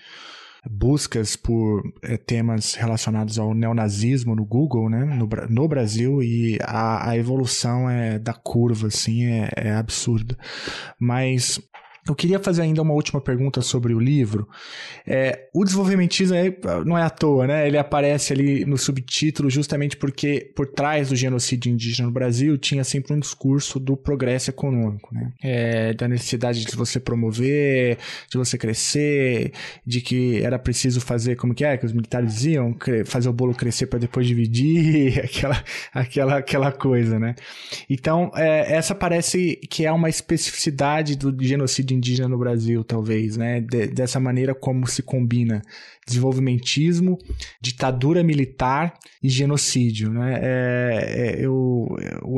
B: buscas por é, temas relacionados ao neonazismo no Google, né, no, no Brasil, e a, a evolução é da curva, assim, é, é absurda. Mas eu queria fazer ainda uma última pergunta sobre o livro. É, o desenvolvimentismo é, não é à toa, né? Ele aparece ali no subtítulo justamente porque por trás do genocídio indígena no Brasil tinha sempre um discurso do progresso econômico, né? É, da necessidade de você promover, de você crescer, de que era preciso fazer como que é, que os militares diziam, fazer o bolo crescer para depois dividir, aquela, aquela, aquela coisa, né? Então, é, essa parece que é uma especificidade do genocídio indígena no Brasil, talvez, né? De, dessa maneira como se combina desenvolvimentismo, ditadura militar e genocídio, né? É, é, eu,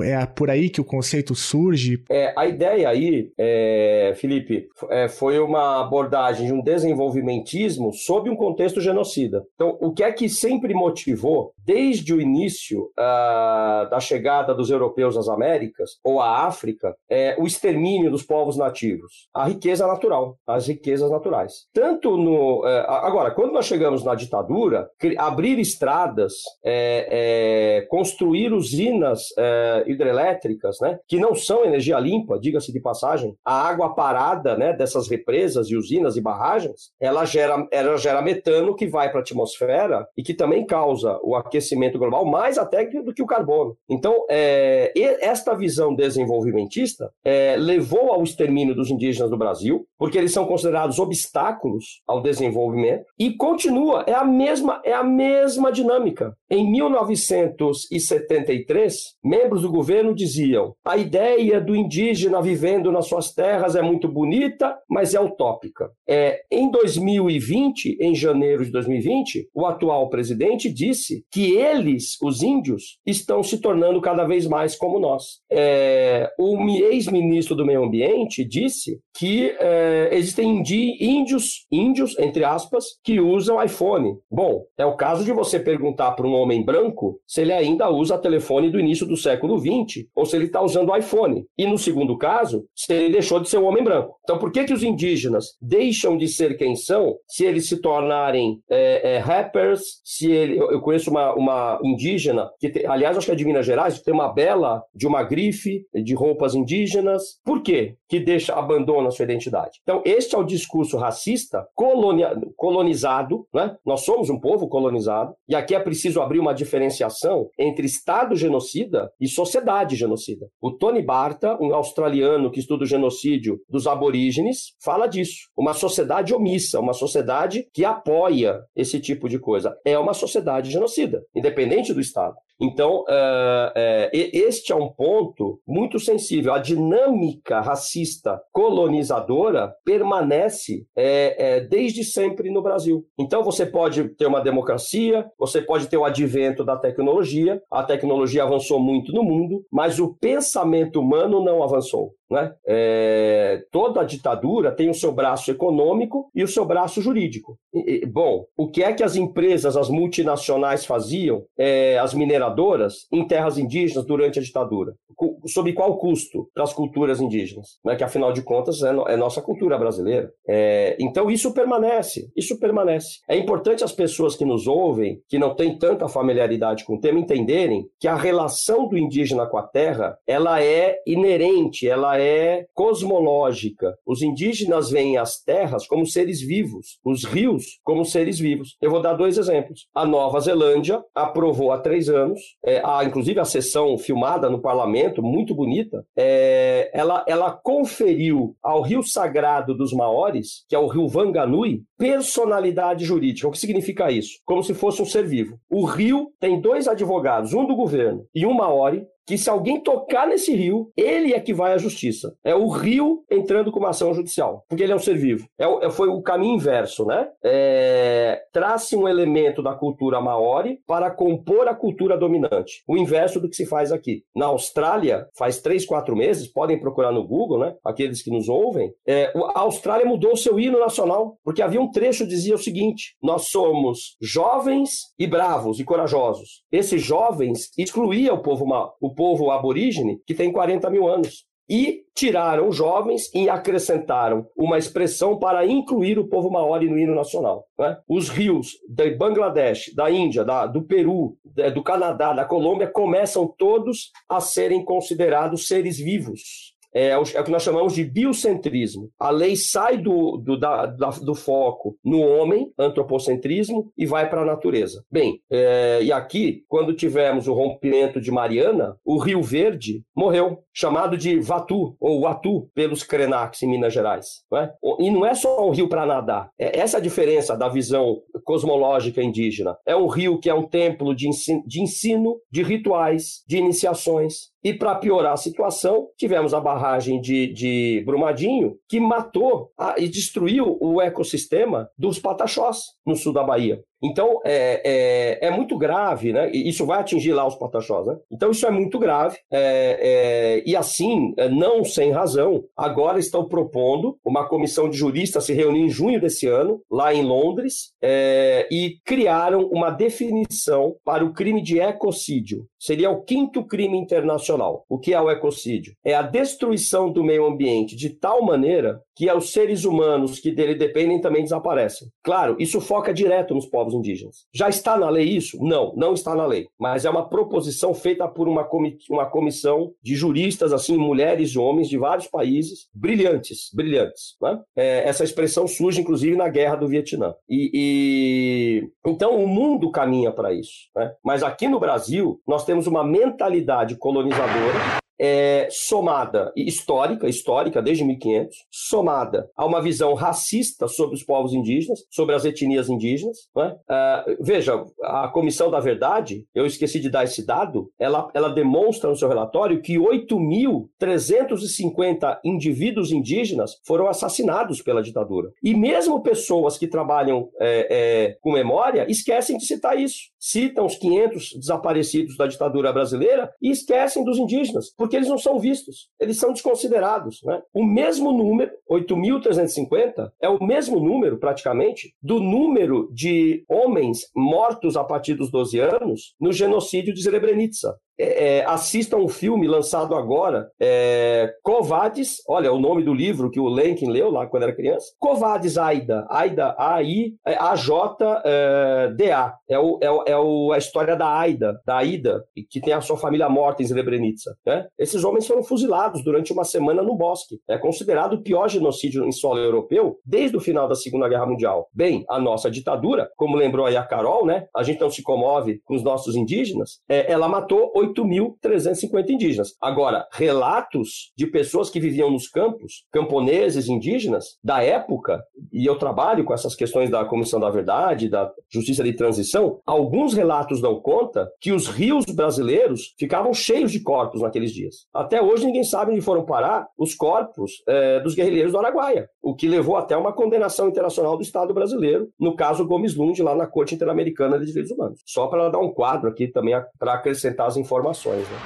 B: é por aí que o conceito surge.
D: É, a ideia aí, é, Felipe, é, foi uma abordagem de um desenvolvimentismo sob um contexto genocida. Então, o que é que sempre motivou, desde o início uh, da chegada dos europeus às Américas ou à África, é, o extermínio dos povos nativos, a riqueza natural, as riquezas naturais. Tanto no. Uh, agora, quando nós chegamos na ditadura, abrir estradas, é, é, construir usinas é, hidrelétricas, né, que não são energia limpa, diga-se de passagem, a água parada né, dessas represas e usinas e barragens, ela gera, ela gera metano que vai para a atmosfera e que também causa o aquecimento global, mais até do que o carbono. Então, é, esta visão desenvolvimentista é, levou ao extermínio dos indígenas do Brasil, porque eles são considerados obstáculos ao desenvolvimento e continua, é a mesma, é a mesma dinâmica. Em 1973, membros do governo diziam: "A ideia do indígena vivendo nas suas terras é muito bonita, mas é utópica". É, em 2020, em janeiro de 2020, o atual presidente disse que eles, os índios, estão se tornando cada vez mais como nós. É, o ex-ministro do Meio Ambiente disse que é, existem índios, índios, entre aspas, que usam iPhone. Bom, é o caso de você perguntar para um homem branco se ele ainda usa telefone do início do século XX ou se ele está usando iPhone. E no segundo caso, se ele deixou de ser um homem branco. Então, por que, que os indígenas deixam de ser quem são se eles se tornarem é, é, rappers? Se ele, eu conheço uma, uma indígena que, tem, aliás, acho que é de Minas Gerais, que tem uma bela de uma grife de roupas indígenas. Por quê? Que deixa abandona a sua identidade. Então, este é o discurso racista colonia, colonizado, né? Nós somos um povo colonizado e aqui é preciso abrir uma diferenciação entre Estado genocida e sociedade genocida. O Tony Barta, um australiano que estuda o genocídio dos aborígenes, fala disso. Uma sociedade omissa, uma sociedade que apoia esse tipo de coisa. É uma sociedade genocida, independente do Estado. Então, uh, uh, este é um ponto muito sensível. A dinâmica racista colonizadora permanece é, é, desde sempre no Brasil. Então, você pode ter uma democracia, você pode ter o advento da tecnologia, a tecnologia avançou muito no mundo, mas o pensamento humano não avançou. Né? É, toda ditadura tem o seu braço econômico e o seu braço jurídico. E, bom, o que é que as empresas, as multinacionais faziam, é, as mineradoras, em terras indígenas durante a ditadura? Sob qual custo para as culturas indígenas? Né? Que afinal de contas é, no, é nossa cultura brasileira. É, então isso permanece, isso permanece. É importante as pessoas que nos ouvem, que não têm tanta familiaridade com o tema, entenderem que a relação do indígena com a terra ela é inerente, ela é cosmológica. Os indígenas veem as terras como seres vivos, os rios como seres vivos. Eu vou dar dois exemplos. A Nova Zelândia aprovou há três anos, é, inclusive a sessão filmada no parlamento, muito bonita, é, ela, ela conferiu ao rio sagrado dos Maores, que é o rio Wanganui, personalidade jurídica. O que significa isso? Como se fosse um ser vivo. O rio tem dois advogados, um do governo e um Maori, que se alguém tocar nesse rio, ele é que vai à justiça. É o rio entrando com uma ação judicial, porque ele é um ser vivo. É, é foi o caminho inverso, né? É, Trace um elemento da cultura maori para compor a cultura dominante. O inverso do que se faz aqui. Na Austrália, faz três, quatro meses, podem procurar no Google, né? Aqueles que nos ouvem, é, a Austrália mudou seu hino nacional, porque havia um trecho que dizia o seguinte: nós somos jovens e bravos e corajosos. Esses jovens excluía o povo, o povo aborígene que tem 40 mil anos. E tiraram jovens e acrescentaram uma expressão para incluir o povo maori no hino nacional. Né? Os rios de Bangladesh, da Índia, da, do Peru, do Canadá, da Colômbia começam todos a serem considerados seres vivos é, é, o que nós chamamos de biocentrismo. A lei sai do, do, da, do foco no homem, antropocentrismo, e vai para a natureza. Bem, é, e aqui, quando tivemos o rompimento de Mariana, o Rio Verde morreu, chamado de Vatu, ou Watu, pelos Krenax em Minas Gerais. Não é? E não é só um rio para nadar. É essa a diferença da visão cosmológica indígena. É um rio que é um templo de ensino, de, ensino, de rituais, de iniciações, e para piorar a situação, tivemos a barragem de, de Brumadinho, que matou a, e destruiu o ecossistema dos pataxós no sul da Bahia. Então, é, é, é, muito grave, né? Isso vai atingir lá os pataxós, né? Então, isso é muito grave. É, é, e assim, é, não sem razão, agora estão propondo uma comissão de juristas se reunir em junho desse ano, lá em Londres, é, e criaram uma definição para o crime de ecocídio. Seria o quinto crime internacional. O que é o ecocídio? É a destruição do meio ambiente de tal maneira que os seres humanos que dele dependem também desaparecem. Claro, isso foca direto nos povos indígenas. Já está na lei isso? Não, não está na lei. Mas é uma proposição feita por uma, uma comissão de juristas, assim, mulheres e homens de vários países, brilhantes, brilhantes. Né? É, essa expressão surge, inclusive, na Guerra do Vietnã. E, e... Então, o mundo caminha para isso. Né? Mas aqui no Brasil, nós temos uma mentalidade colonizadora é, somada, histórica, histórica desde 1500, somada a uma visão racista sobre os povos indígenas, sobre as etnias indígenas. Né? Uh, veja, a Comissão da Verdade, eu esqueci de dar esse dado, ela, ela demonstra no seu relatório que 8.350 indivíduos indígenas foram assassinados pela ditadura. E mesmo pessoas que trabalham é, é, com memória esquecem de citar isso. Citam os 500 desaparecidos da ditadura brasileira e esquecem dos indígenas, porque eles não são vistos, eles são desconsiderados. Né? O mesmo número, 8.350, é o mesmo número, praticamente, do número de homens mortos a partir dos 12 anos no genocídio de Srebrenica é, é, assistam um filme lançado agora, é, Covades, olha o nome do livro que o Lenkin leu lá quando era criança, Covades Aida, Aida, A-I-A-J-D-A, é, é, o, é, o, é o, a história da Aida, da Aida, que tem a sua família morta em Srebrenica. Né? Esses homens foram fuzilados durante uma semana no bosque. É considerado o pior genocídio em solo europeu desde o final da Segunda Guerra Mundial. Bem, a nossa ditadura, como lembrou aí a Carol, né? A gente não se comove com os nossos indígenas, é, ela matou 8.350 indígenas. Agora, relatos de pessoas que viviam nos campos, camponeses, indígenas, da época, e eu trabalho com essas questões da Comissão da Verdade, da Justiça de Transição, alguns relatos dão conta que os rios brasileiros ficavam cheios de corpos naqueles dias. Até hoje ninguém sabe onde foram parar os corpos é, dos guerrilheiros do Araguaia, o que levou até uma condenação internacional do Estado brasileiro, no caso Gomes Lund, lá na Corte Interamericana de Direitos Humanos. Só para dar um quadro aqui também para acrescentar as informações informações. Né?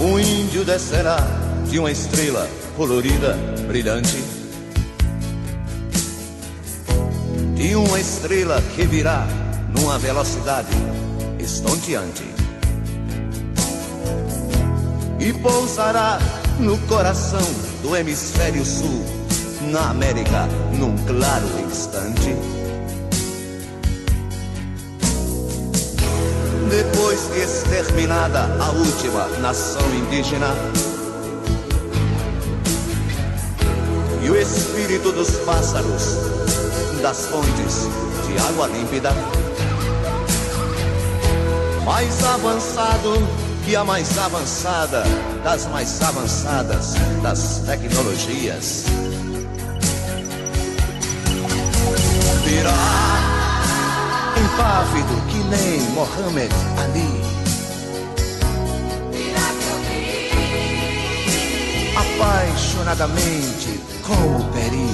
H: Um índio descerá de uma estrela colorida, brilhante. De uma estrela que virá numa velocidade estonteante e pousará no coração do hemisfério sul, na América, num claro instante. Depois de exterminada a última nação indígena, e o espírito dos pássaros, das fontes de água límpida, mais avançado que a mais avançada das mais avançadas das tecnologias. Virá impávido que nem Mohammed Ali. Apaixonadamente como Peri.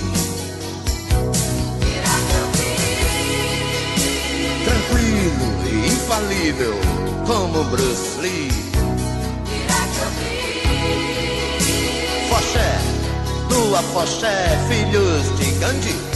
H: Tranquilo e infalível como Bruce Lee. Foché, tua Foché, filhos de Gandhi.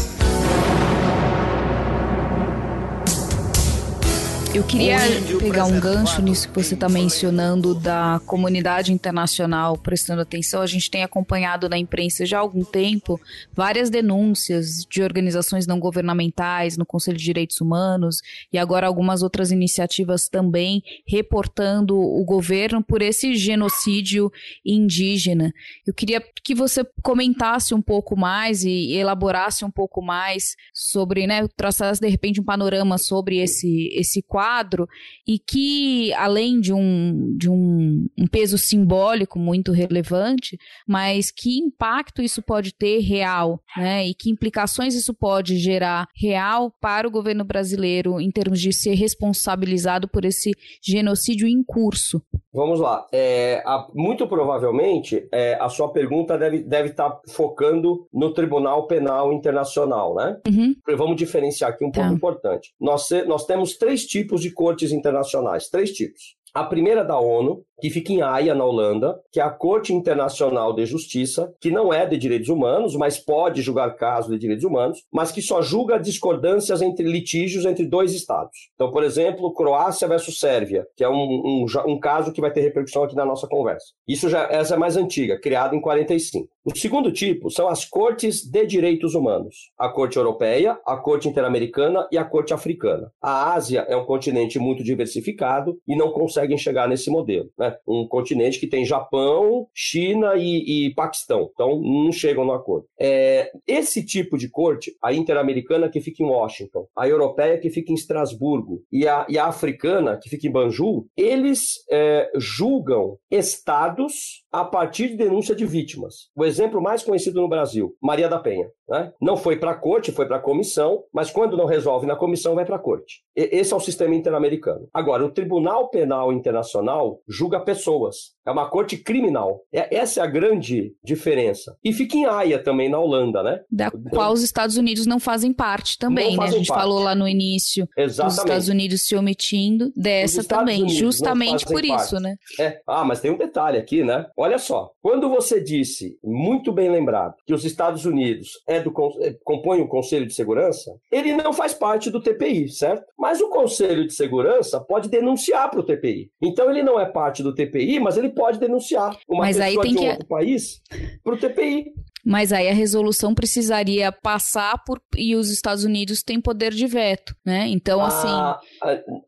C: Eu queria pegar um gancho nisso que você está mencionando da comunidade internacional prestando atenção. A gente tem acompanhado na imprensa já há algum tempo várias denúncias de organizações não governamentais no Conselho de Direitos Humanos e agora algumas outras iniciativas também reportando o governo por esse genocídio indígena. Eu queria que você comentasse um pouco mais e elaborasse um pouco mais sobre, né, traçasse de repente um panorama sobre esse esse quadro quadro e que, além de um, de um, um peso simbólico muito relevante, mas que impacto isso pode ter real, né? E que implicações isso pode gerar real para o governo brasileiro em termos de ser responsabilizado por esse genocídio em curso.
D: Vamos lá. É, a, muito provavelmente é, a sua pergunta deve, deve estar tá focando no Tribunal Penal Internacional, né?
C: Uhum.
D: Vamos diferenciar aqui um tá. ponto importante. Nós, nós temos três tipos de cortes internacionais, três tipos. A primeira da ONU, que fica em Haia, na Holanda, que é a Corte Internacional de Justiça, que não é de direitos humanos, mas pode julgar casos de direitos humanos, mas que só julga discordâncias entre litígios entre dois estados. Então, por exemplo, Croácia versus Sérvia, que é um, um, um caso que vai ter repercussão aqui na nossa conversa. Isso já essa é mais antiga, criada em 45. O segundo tipo são as cortes de direitos humanos: a Corte Europeia, a Corte Interamericana e a Corte Africana. A Ásia é um continente muito diversificado e não conseguem chegar nesse modelo. Né? Um continente que tem Japão, China e, e Paquistão, então não chegam no acordo. É, esse tipo de corte, a Interamericana que fica em Washington, a Europeia que fica em Estrasburgo e a, e a Africana que fica em Banjul, eles é, julgam estados a partir de denúncia de vítimas. O exemplo mais conhecido no Brasil, Maria da Penha. Né? Não foi para a corte, foi para a comissão, mas quando não resolve na comissão, vai para a corte. E, esse é o sistema interamericano. Agora, o Tribunal Penal Internacional julga pessoas. É uma corte criminal. É, essa é a grande diferença. E fica em Haia também, na Holanda, né?
C: Da então, qual os Estados Unidos não fazem parte também, né? A gente parte. falou lá no início.
D: Exatamente.
C: Os Estados Unidos se omitindo dessa também, justamente por parte. isso, né?
D: É. Ah, mas tem um detalhe aqui, né? Olha só. Quando você disse, muito bem lembrado, que os Estados Unidos é do, é, compõe o Conselho de Segurança, ele não faz parte do TPI, certo? Mas o Conselho de Segurança pode denunciar para o TPI. Então ele não é parte do TPI, mas ele pode denunciar uma mas pessoa de que... outro país para o TPI.
C: Mas aí a resolução precisaria passar por e os Estados Unidos têm poder de veto, né? Então ah,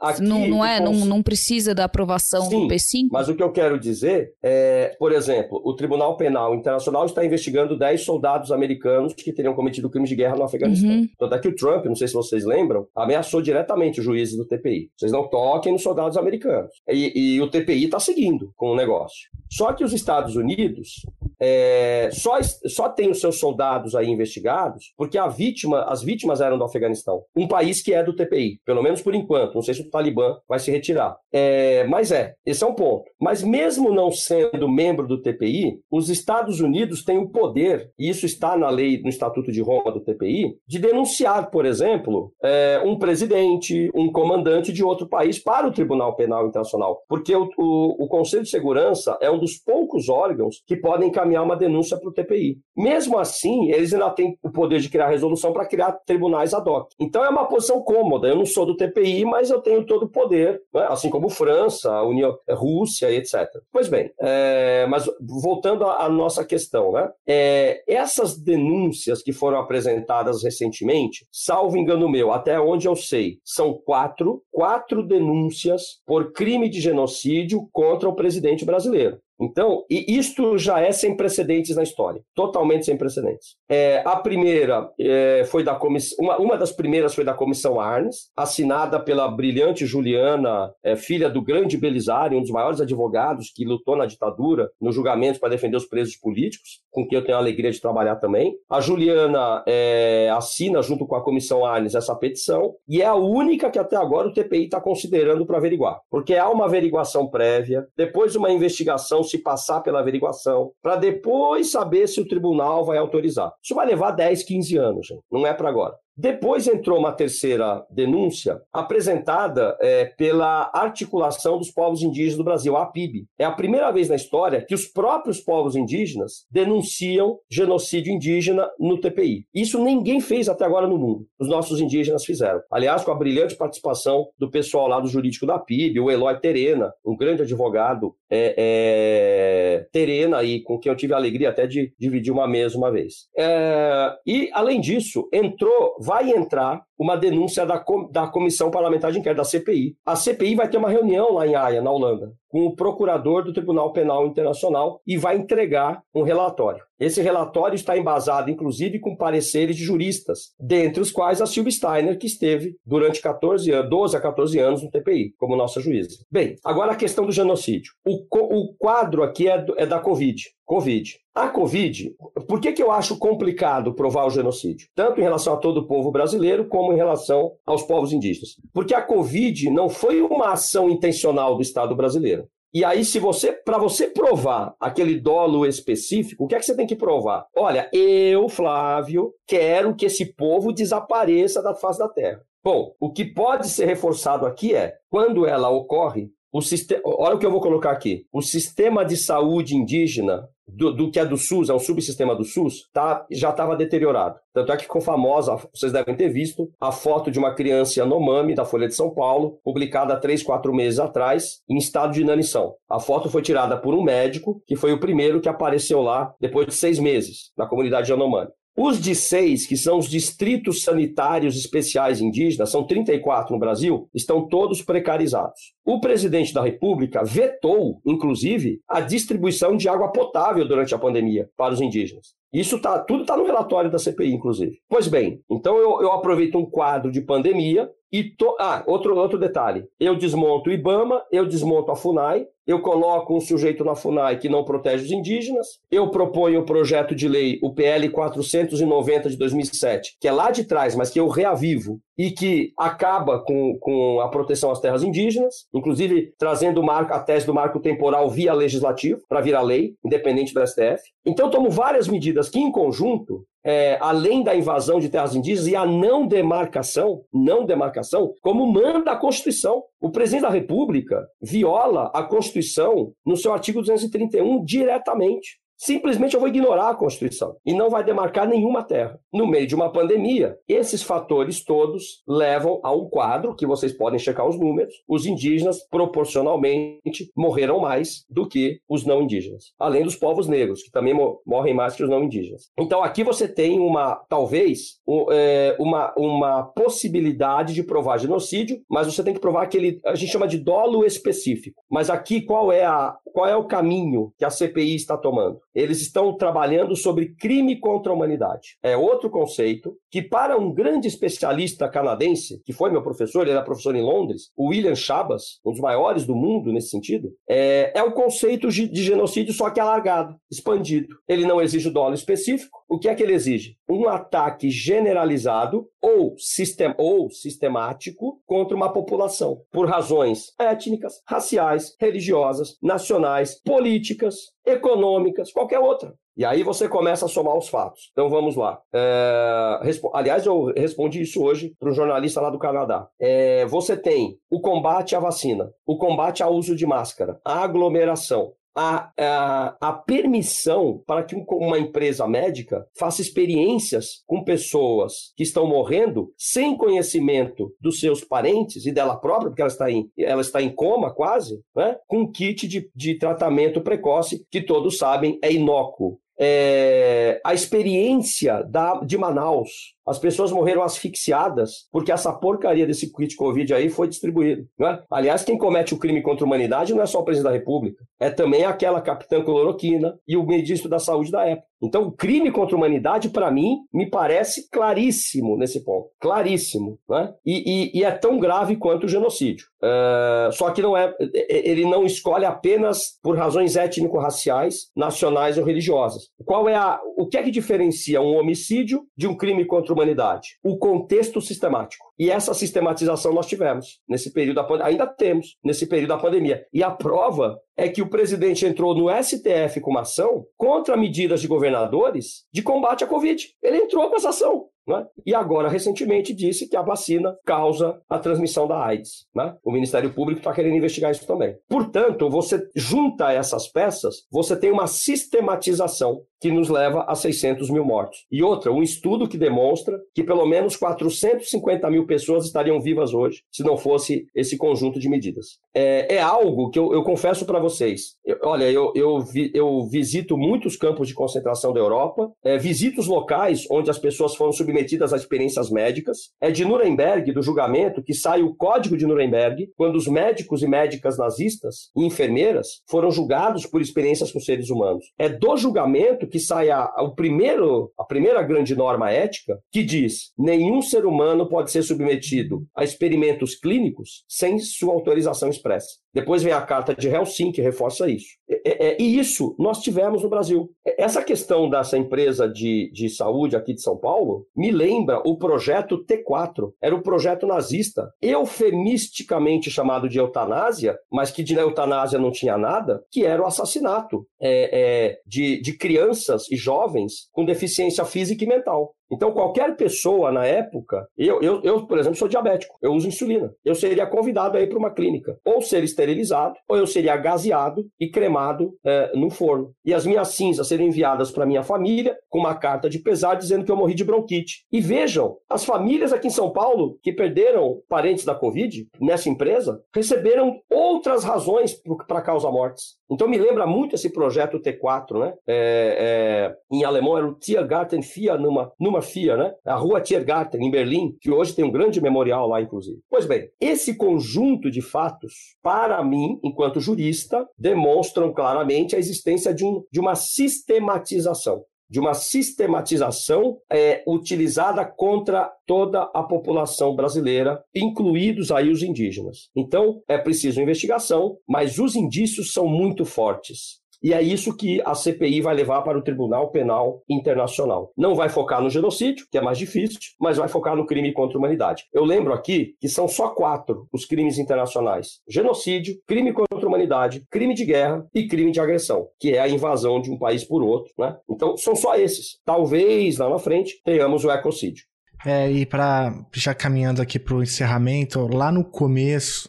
C: assim, não, não é, cons... não, não precisa da aprovação Sim, do P5.
D: Mas o que eu quero dizer é, por exemplo, o Tribunal Penal Internacional está investigando 10 soldados americanos que teriam cometido crimes de guerra no Afeganistão. Uhum. Tanto é que o Trump, não sei se vocês lembram, ameaçou diretamente os juízes do TPI. Vocês não toquem nos soldados americanos. E, e o TPI está seguindo com o negócio. Só que os Estados Unidos é, só, só tem os seus soldados aí investigados porque a vítima, as vítimas eram do Afeganistão. Um país que é do TPI, pelo menos por enquanto. Não sei se o Talibã vai se retirar. É, mas é, esse é um ponto. Mas mesmo não sendo membro do TPI, os Estados Unidos têm o poder, e isso está na lei, no Estatuto de Roma do TPI, de denunciar, por exemplo, é, um presidente, um comandante de outro país para o Tribunal Penal Internacional. Porque o, o, o Conselho de Segurança é um dos poucos órgãos que podem encaminhar uma denúncia para o TPI. Mesmo assim, eles ainda têm o poder de criar resolução para criar tribunais ad hoc. Então é uma posição cômoda. Eu não sou do TPI, mas eu tenho todo o poder, né? assim como França, União, Rússia, etc. Pois bem, é, mas voltando à, nossa questão, né? É, essas denúncias que foram apresentadas recentemente, salvo engano meu, até onde eu sei, são quatro, quatro denúncias por crime de genocídio contra o presidente brasileiro. Então, e isto já é sem precedentes na história, totalmente sem precedentes. É, a primeira é, foi da comissão, uma, uma, das primeiras foi da comissão Arnes, assinada pela brilhante Juliana, é, filha do grande Belisário, um dos maiores advogados que lutou na ditadura, no julgamento para defender os presos políticos, com quem eu tenho a alegria de trabalhar também. A Juliana é, assina junto com a comissão Arnes essa petição e é a única que até agora o TPI está considerando para averiguar, porque há uma averiguação prévia, depois uma investigação se passar pela averiguação, para depois saber se o tribunal vai autorizar. Isso vai levar 10, 15 anos, gente. não é para agora. Depois entrou uma terceira denúncia apresentada é, pela Articulação dos Povos Indígenas do Brasil, a APIB. É a primeira vez na história que os próprios povos indígenas denunciam genocídio indígena no TPI. Isso ninguém fez até agora no mundo. Os nossos indígenas fizeram. Aliás, com a brilhante participação do pessoal lá do jurídico da APIB, o Eloy Terena, um grande advogado é, é, Terena, aí, com quem eu tive a alegria até de dividir uma mesa uma vez. É, e, além disso, entrou vai entrar uma denúncia da, da Comissão Parlamentar de Inquérito, da CPI. A CPI vai ter uma reunião lá em Haia, na Holanda, com o procurador do Tribunal Penal Internacional e vai entregar um relatório. Esse relatório está embasado, inclusive, com pareceres de juristas, dentre os quais a Silvia Steiner, que esteve durante 14 anos, 12 a 14 anos no TPI, como nossa juíza. Bem, agora a questão do genocídio. O, o quadro aqui é, do, é da Covid. Covid. A Covid, por que, que eu acho complicado provar o genocídio? Tanto em relação a todo o povo brasileiro, como em relação aos povos indígenas. Porque a Covid não foi uma ação intencional do Estado brasileiro. E aí, se você, para você provar aquele dolo específico, o que é que você tem que provar? Olha, eu, Flávio, quero que esse povo desapareça da face da terra. Bom, o que pode ser reforçado aqui é, quando ela ocorre, o sistema, olha o que eu vou colocar aqui. O sistema de saúde indígena do, do, que é do SUS, é um subsistema do SUS, tá, já estava deteriorado. Tanto é que ficou famosa, vocês devem ter visto, a foto de uma criança Yanomami, da Folha de São Paulo, publicada três, quatro meses atrás, em estado de inanição. A foto foi tirada por um médico, que foi o primeiro que apareceu lá depois de seis meses, na comunidade Yanomami. Os de seis, que são os distritos sanitários especiais indígenas, são 34 no Brasil, estão todos precarizados. O presidente da República vetou, inclusive, a distribuição de água potável durante a pandemia para os indígenas. Isso tá, tudo está no relatório da CPI, inclusive. Pois bem, então eu, eu aproveito um quadro de pandemia e. To... Ah, outro, outro detalhe. Eu desmonto o IBAMA, eu desmonto a FUNAI, eu coloco um sujeito na FUNAI que não protege os indígenas, eu proponho o projeto de lei, o PL 490 de 2007, que é lá de trás, mas que eu reavivo e que acaba com, com a proteção às terras indígenas, inclusive trazendo marco, a tese do marco temporal via legislativo, para virar lei, independente do STF. Então, tomo várias medidas que, em conjunto, é, além da invasão de terras indígenas e a não demarcação, não demarcação, como manda a Constituição. O presidente da República viola a Constituição no seu artigo 231 diretamente. Simplesmente eu vou ignorar a Constituição e não vai demarcar nenhuma terra. No meio de uma pandemia, esses fatores todos levam a um quadro que vocês podem checar os números. Os indígenas, proporcionalmente, morreram mais do que os não indígenas. Além dos povos negros, que também morrem mais que os não indígenas. Então aqui você tem uma, talvez, é, uma, uma possibilidade de provar genocídio, mas você tem que provar aquele, a gente chama de dolo específico. Mas aqui qual é, a, qual é o caminho que a CPI está tomando? Eles estão trabalhando sobre crime contra a humanidade. É outro conceito que, para um grande especialista canadense, que foi meu professor, ele era professor em Londres, o William Chabas, um dos maiores do mundo nesse sentido, é, é o conceito de, genocídio, só que alargado, expandido. Ele não exige o dólar específico. O que é que ele exige? Um ataque generalizado ou, sistem, ou sistemático contra uma população, por razões étnicas, raciais, religiosas, nacionais, políticas, econômicas, qualquer outra. E aí você começa a somar os fatos. Então vamos lá. É, aliás, eu respondi isso hoje para um jornalista lá do Canadá. É, você tem o combate à vacina, o combate ao uso de máscara, a aglomeração, a, a, a, permissão para que uma empresa médica faça experiências com pessoas que estão morrendo sem conhecimento dos seus parentes e dela própria, porque ela está em, ela está em coma quase, né? com kit de, de tratamento precoce, que todos sabem é inócuo. É, a experiência da, de Manaus, as pessoas morreram asfixiadas porque essa porcaria desse kit Covid aí foi distribuído. É? Aliás, quem comete o crime contra a humanidade não é só o presidente da República, é também aquela capitã cloroquina e o ministro da Saúde da época. Então, o crime contra a humanidade, para mim, me parece claríssimo nesse ponto. Claríssimo. Né? E, e, e é tão grave quanto o genocídio. Uh, só que não é, ele não escolhe apenas por razões étnico-raciais, nacionais ou religiosas. Qual é a, o que é que diferencia um homicídio de um crime contra humanidade? O contexto sistemático. E essa sistematização nós tivemos nesse período da pandemia, ainda temos nesse período da pandemia. E a prova é que o presidente entrou no STF com uma ação contra medidas de governadores de combate à Covid. Ele entrou com essa ação. Né? E agora, recentemente, disse que a vacina causa a transmissão da AIDS. Né? O Ministério Público está querendo investigar isso também. Portanto, você junta essas peças, você tem uma sistematização que nos leva a 600 mil mortos. E outra, um estudo que demonstra que pelo menos 450 mil pessoas estariam vivas hoje se não fosse esse conjunto de medidas. É, é algo que eu, eu confesso para vocês. Eu, olha, eu, eu, vi, eu, visito muitos campos de concentração da Europa, é, visito os locais onde as pessoas foram submetidas a experiências médicas. É de Nuremberg, do julgamento, que sai o Código de Nuremberg, quando os médicos e médicas nazistas e enfermeiras foram julgados por experiências com seres humanos. É do julgamento que sai a, a, o primeiro, a primeira grande norma ética que diz: nenhum ser humano pode ser submetido a experimentos clínicos sem sua autorização expressa. Depois vem a carta de Helsinki, que reforça isso. É, é, e isso nós tivemos no Brasil. Essa questão dessa empresa de, de saúde aqui de São Paulo me lembra o projeto T4. Era um projeto nazista, eufemisticamente chamado de eutanásia, mas que de eutanásia não tinha nada, que era o assassinato é, é, de, de crianças e jovens com deficiência física e mental. Então, qualquer pessoa na época, eu, eu, eu, por exemplo, sou diabético, eu uso insulina. Eu seria convidado a ir para uma clínica, ou ser esterilizado, ou eu seria gaseado e cremado é, no forno. E as minhas cinzas serem enviadas para minha família com uma carta de pesar dizendo que eu morri de bronquite. E vejam, as famílias aqui em São Paulo que perderam parentes da Covid nessa empresa receberam outras razões para causar mortes. Então me lembra muito esse projeto T4, né? É, é, em alemão era o Tiergarten Fia numa, numa Fia, né? A rua Tiergarten, em Berlim, que hoje tem um grande memorial lá, inclusive. Pois bem, esse conjunto de fatos, para mim, enquanto jurista, demonstram claramente a existência de, um, de uma sistematização de uma sistematização é, utilizada contra toda a população brasileira, incluídos aí os indígenas. Então, é preciso investigação, mas os indícios são muito fortes. E é isso que a CPI vai levar para o Tribunal Penal Internacional. Não vai focar no genocídio, que é mais difícil, mas vai focar no crime contra a humanidade. Eu lembro aqui que são só quatro os crimes internacionais: genocídio, crime contra a humanidade, crime de guerra e crime de agressão, que é a invasão de um país por outro. Né? Então, são só esses. Talvez lá na frente tenhamos o ecocídio.
B: É, e para já caminhando aqui para o encerramento, lá no começo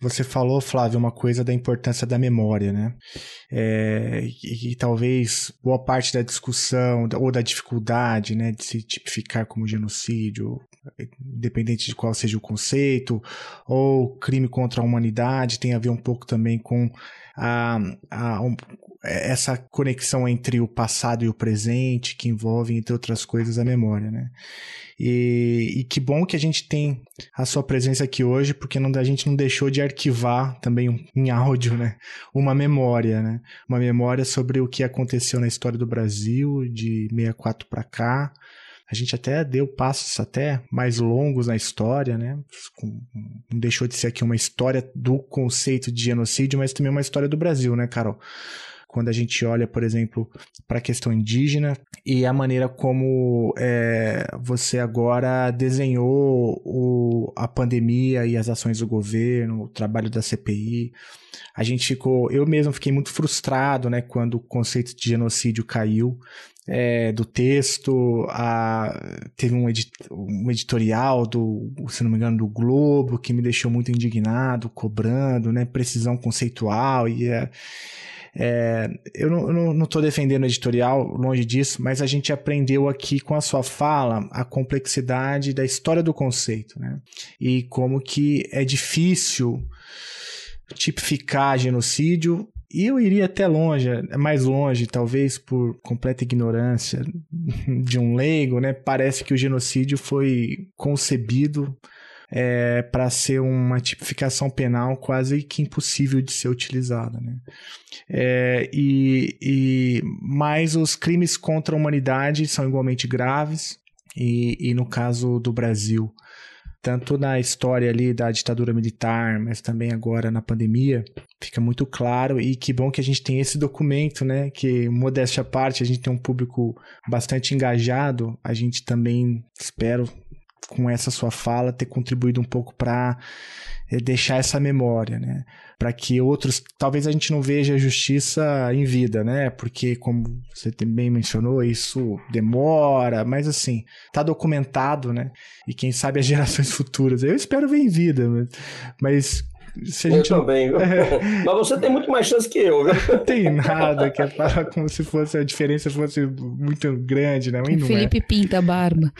B: você falou, Flávio, uma coisa da importância da memória, né? É, e, e, talvez boa parte da discussão ou da dificuldade, né, de se tipificar como genocídio, independente de qual seja o conceito, ou crime contra a humanidade, tem a ver um pouco também com a, a um, essa conexão entre o passado e o presente, que envolve, entre outras coisas, a memória, né? E, e, que bom que a gente tem a sua presença aqui hoje, porque não, a gente não deixou de arquivar também em áudio, né? Uma memória, né? Uma memória sobre o que aconteceu na história do Brasil de 64 para cá. A gente até deu passos até mais longos na história, né? Não deixou de ser aqui uma história do conceito de genocídio, mas também uma história do Brasil, né, Carol? quando a gente olha, por exemplo, para a questão indígena e a maneira como é, você agora desenhou o, a pandemia e as ações do governo, o trabalho da CPI. A gente ficou, eu mesmo fiquei muito frustrado, né, quando o conceito de genocídio caiu. É, do texto, a, teve um, edit, um, editorial do, se não me engano, do Globo, que me deixou muito indignado, cobrando, né, precisão conceitual e é, é, eu não estou defendendo o editorial, longe disso, mas a gente aprendeu aqui com a sua fala a complexidade da história do conceito, né? E como que é difícil tipificar genocídio e eu iria até longe, mais longe, talvez por completa ignorância de um leigo, né? Parece que o genocídio foi concebido é, para ser uma tipificação penal quase que impossível de ser utilizada. Né? É, e, e, mas os crimes contra a humanidade são igualmente graves, e, e no caso do Brasil, tanto na história ali da ditadura militar, mas também agora na pandemia, fica muito claro e que bom que a gente tem esse documento, né? Que modéstia à parte, a gente tem um público bastante engajado, a gente também espero com essa sua fala, ter contribuído um pouco para é, eh, deixar essa memória, né? Para que outros, talvez a gente não veja a justiça em vida, né? Porque, como você também mencionou, isso demora, mas assim, tá documentado, né? E quem sabe as gerações futuras. Eu espero ver em vida, mas, mas
D: se a gente eu não... também. É... Mas você tem muito mais chance que eu, viu?
B: Não tem nada, que é como se fosse a diferença fosse muito grande, né?
C: Não Felipe é. pinta a barba.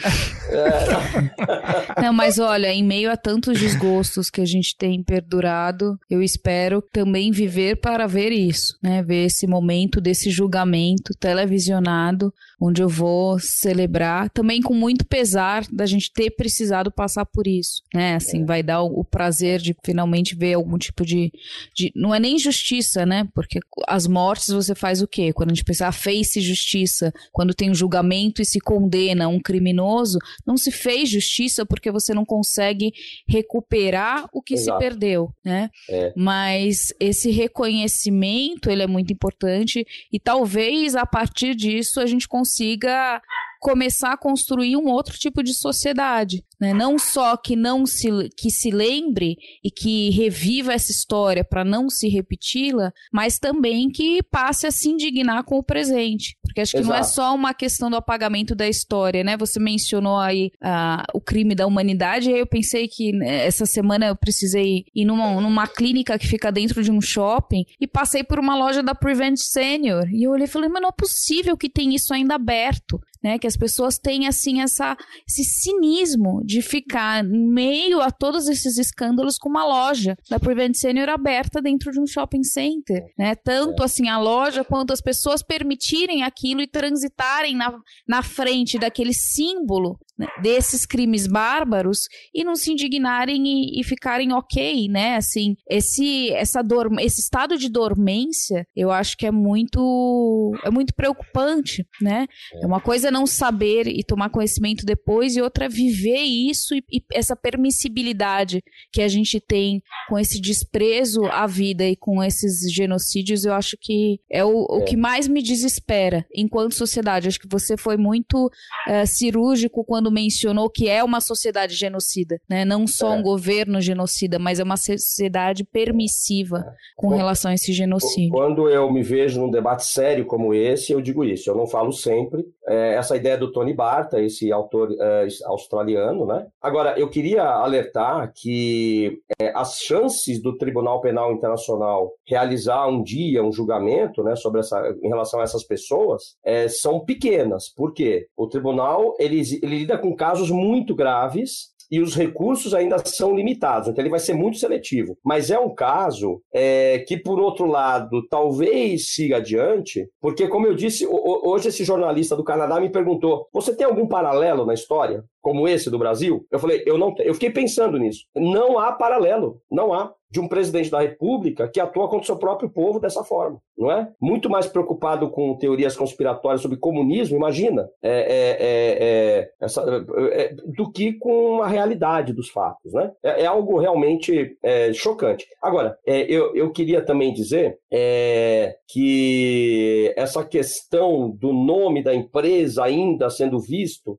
C: É. não, mas olha, em meio a tantos desgostos que a gente tem perdurado, eu espero também viver para ver isso, né? Ver esse momento desse julgamento televisionado, onde eu vou celebrar, também com muito pesar da gente ter precisado passar por isso, né? Assim, é. vai dar o, o prazer de finalmente ver algum tipo de, de. Não é nem justiça, né? Porque as mortes você faz o quê? Quando a gente pensa, ah, fez-se justiça, quando tem um julgamento e se condena um criminoso, não se fez justiça porque você não consegue recuperar o que Exato. se perdeu, né? É. Mas esse reconhecimento, ele é muito importante e talvez a partir disso a gente consiga começar a construir um outro tipo de sociedade, né? Não só que não se que se lembre e que reviva essa história para não se repeti-la, mas também que passe a se indignar com o presente, porque acho que Exato. não é só uma questão do apagamento da história, né? Você mencionou aí uh, o crime da humanidade, e aí eu pensei que né, essa semana eu precisei ir numa, numa clínica que fica dentro de um shopping e passei por uma loja da Prevent Senior e eu olhei e falei, mas não é possível que tem isso ainda aberto né? Que as pessoas têm assim essa esse cinismo de ficar em meio a todos esses escândalos com uma loja da Prevent Senior aberta dentro de um shopping center, né? Tanto assim a loja quanto as pessoas permitirem aquilo e transitarem na, na frente daquele símbolo né, desses crimes bárbaros e não se indignarem e, e, ficarem ok, né? Assim, esse essa dor, esse estado de dormência, eu acho que é muito é muito preocupante, né? É uma coisa não saber e tomar conhecimento depois e outra viver isso e, e essa permissibilidade que a gente tem com esse desprezo à vida e com esses genocídios, eu acho que é o, o que mais me desespera enquanto sociedade. Acho que você foi muito uh, cirúrgico quando mencionou que é uma sociedade genocida, né? Não só é. um governo genocida, mas é uma sociedade permissiva é. com relação a esse genocídio.
D: Quando eu me vejo num debate sério como esse, eu digo isso. Eu não falo sempre. É, essa ideia do Tony Barta, esse autor é, australiano, né? Agora, eu queria alertar que é, as chances do Tribunal Penal Internacional realizar um dia um julgamento, né, sobre essa, em relação a essas pessoas, é, são pequenas. Por quê? O tribunal ele, ele lida com casos muito graves e os recursos ainda são limitados, então ele vai ser muito seletivo. Mas é um caso é, que, por outro lado, talvez siga adiante, porque, como eu disse, hoje esse jornalista do Canadá me perguntou: você tem algum paralelo na história? Como esse do Brasil? Eu falei, eu não eu fiquei pensando nisso. Não há paralelo, não há de um presidente da República que atua contra o seu próprio povo dessa forma, não é? Muito mais preocupado com teorias conspiratórias sobre comunismo, imagina, é, é, é, é essa, é, do que com a realidade dos fatos, né? É, algo realmente chocante. Agora, eu, eu queria também dizer que essa questão do nome da empresa ainda sendo visto,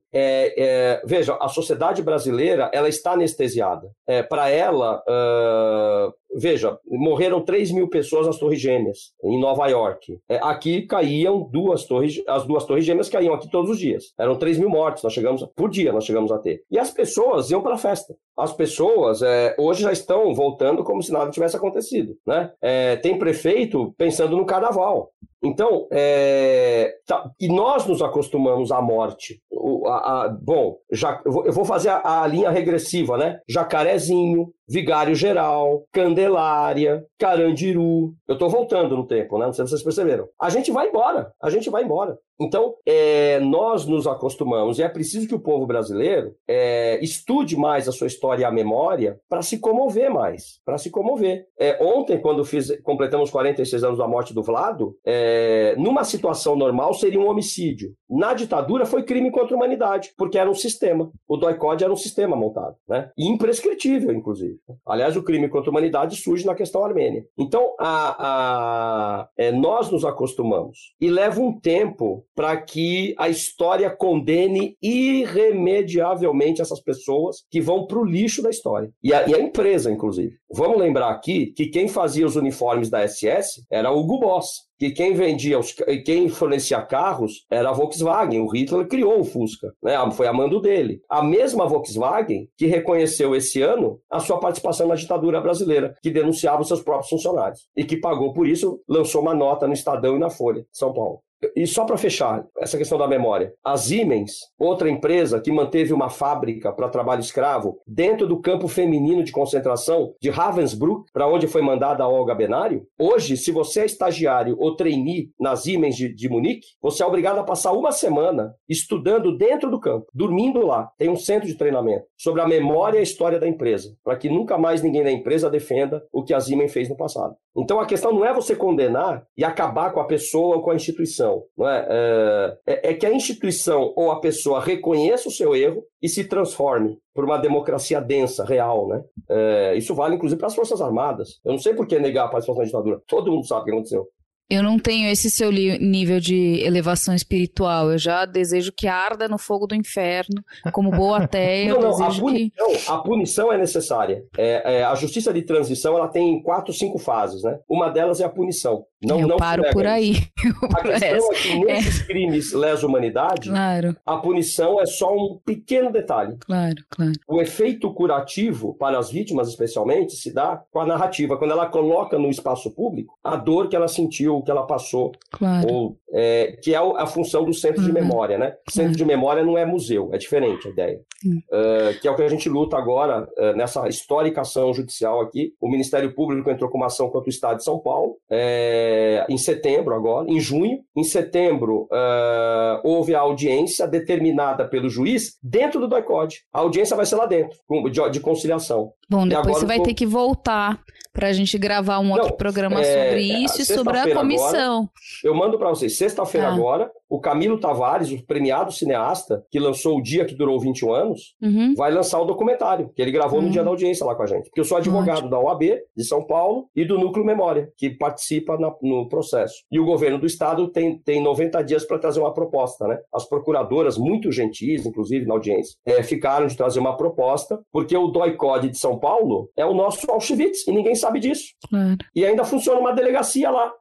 D: veja, a sociedade brasileira ela está anestesiada. Para ela uh, veja, morreram 3 mil pessoas nas Torres Gêmeas, em Nova York. É, aqui caíam duas torres, as duas Torres Gêmeas caíam aqui todos os dias. Eram 3 mil mortes, nós chegamos, por dia nós chegamos a ter. E as pessoas iam para a festa. As pessoas é, hoje já estão voltando como se nada tivesse acontecido. Né? É, tem prefeito pensando no carnaval. Então, é, tá, e nós nos acostumamos à morte. O, a, a, bom, já, eu vou fazer a, a, linha regressiva, né? Jacarezinho, Vigário Geral, Candelária, Carandiru. Eu estou voltando no tempo, né? Não sei se vocês perceberam. A gente vai embora, a gente vai embora. Então, é, nós nos acostumamos, e é preciso que o povo brasileiro é, estude mais a sua história e a memória para se comover mais, para se comover. É, ontem, quando fiz, completamos 46 anos da morte do Vlado, é, numa situação normal seria um homicídio. Na ditadura foi crime contra a humanidade, porque era um sistema. O DOI-CODE era um sistema montado, né? E imprescritível, inclusive. Aliás, o crime contra a humanidade surge na questão armênia. Então, a, a, é, nós nos acostumamos. E leva um tempo para que a história condene irremediavelmente essas pessoas que vão para o lixo da história. E a, e a, empresa, inclusive. Vamos lembrar aqui que quem fazia os uniformes da SS era o Hugo Boss que quem vendia, os, quem fornecia carros era a Volkswagen. O Hitler criou o Fusca, né? foi a mando dele. A mesma Volkswagen que reconheceu esse ano a sua participação na ditadura brasileira, que denunciava os seus próprios funcionários e que pagou por isso, lançou uma nota no Estadão e na Folha São Paulo. E só para fechar essa questão da memória, a Siemens, outra empresa que manteve uma fábrica para trabalho escravo dentro do campo feminino de concentração de Ravensbrück, para onde foi mandada a Olga Benário, hoje, se você é estagiário ou trainee na Siemens de, de Munique, você é obrigado a passar uma semana estudando dentro do campo, dormindo lá. Tem um centro de treinamento sobre a memória e a história da empresa, para que nunca mais ninguém da empresa defenda o que a Siemens fez no passado. Então a questão não é você condenar e acabar com a pessoa ou com a instituição. Não é? É, é, é que a instituição ou a pessoa reconheça o seu erro e se transforme por uma democracia densa, real. Né? É, isso vale inclusive para as Forças Armadas. Eu não sei por que negar a participação da ditadura. Todo mundo sabe o que aconteceu.
C: Eu não tenho esse seu nível de elevação espiritual. Eu já desejo que arda no fogo do inferno, como boa ateia.
D: não,
C: não,
D: a punição,
C: que...
D: a punição é necessária. É, é, a justiça de transição ela tem quatro, cinco fases, né? Uma delas é a punição. Não,
C: eu
D: não
C: paro por aí.
D: a questão é que nesses é. crimes lesa humanidade,
C: claro.
D: a punição é só um pequeno detalhe.
C: Claro, claro.
D: O efeito curativo para as vítimas, especialmente, se dá com a narrativa. Quando ela coloca no espaço público a dor que ela sentiu, que ela passou,
C: claro.
D: ou é, que é a função do centro uhum. de memória, né? Centro uhum. de memória não é museu, é diferente a ideia. Uhum. Uh, que é o que a gente luta agora uh, nessa histórica ação judicial aqui. O Ministério Público entrou com uma ação contra o Estado de São Paulo. É, em setembro agora, em junho. Em setembro, uh, houve a audiência determinada pelo juiz dentro do DOI-CODE. A audiência vai ser lá dentro, de, de conciliação.
C: Bom, depois você vai ter que voltar para a gente gravar um outro Não, programa é, sobre isso e sobre a comissão.
D: Agora, eu mando para vocês, sexta-feira ah. agora, o Camilo Tavares, o premiado cineasta, que lançou O Dia que Durou 21 anos,
C: uhum.
D: vai lançar o documentário, que ele gravou uhum. no dia da audiência lá com a gente. Porque eu sou advogado Ótimo. da OAB de São Paulo e do Núcleo Memória, que participa na, no processo. E o governo do estado tem, tem 90 dias para trazer uma proposta, né? As procuradoras, muito gentis, inclusive na audiência, é, ficaram de trazer uma proposta, porque o DOI-CODE de São Paulo é o nosso Auschwitz, e ninguém sabe disso.
C: Claro.
D: E ainda funciona uma delegacia lá.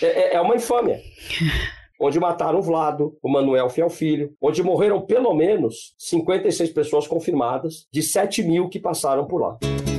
D: é, é, é uma infâmia. onde mataram o Vlado, o Manuel Fiel Filho, onde morreram pelo menos 56 pessoas confirmadas, de 7 mil que passaram por lá.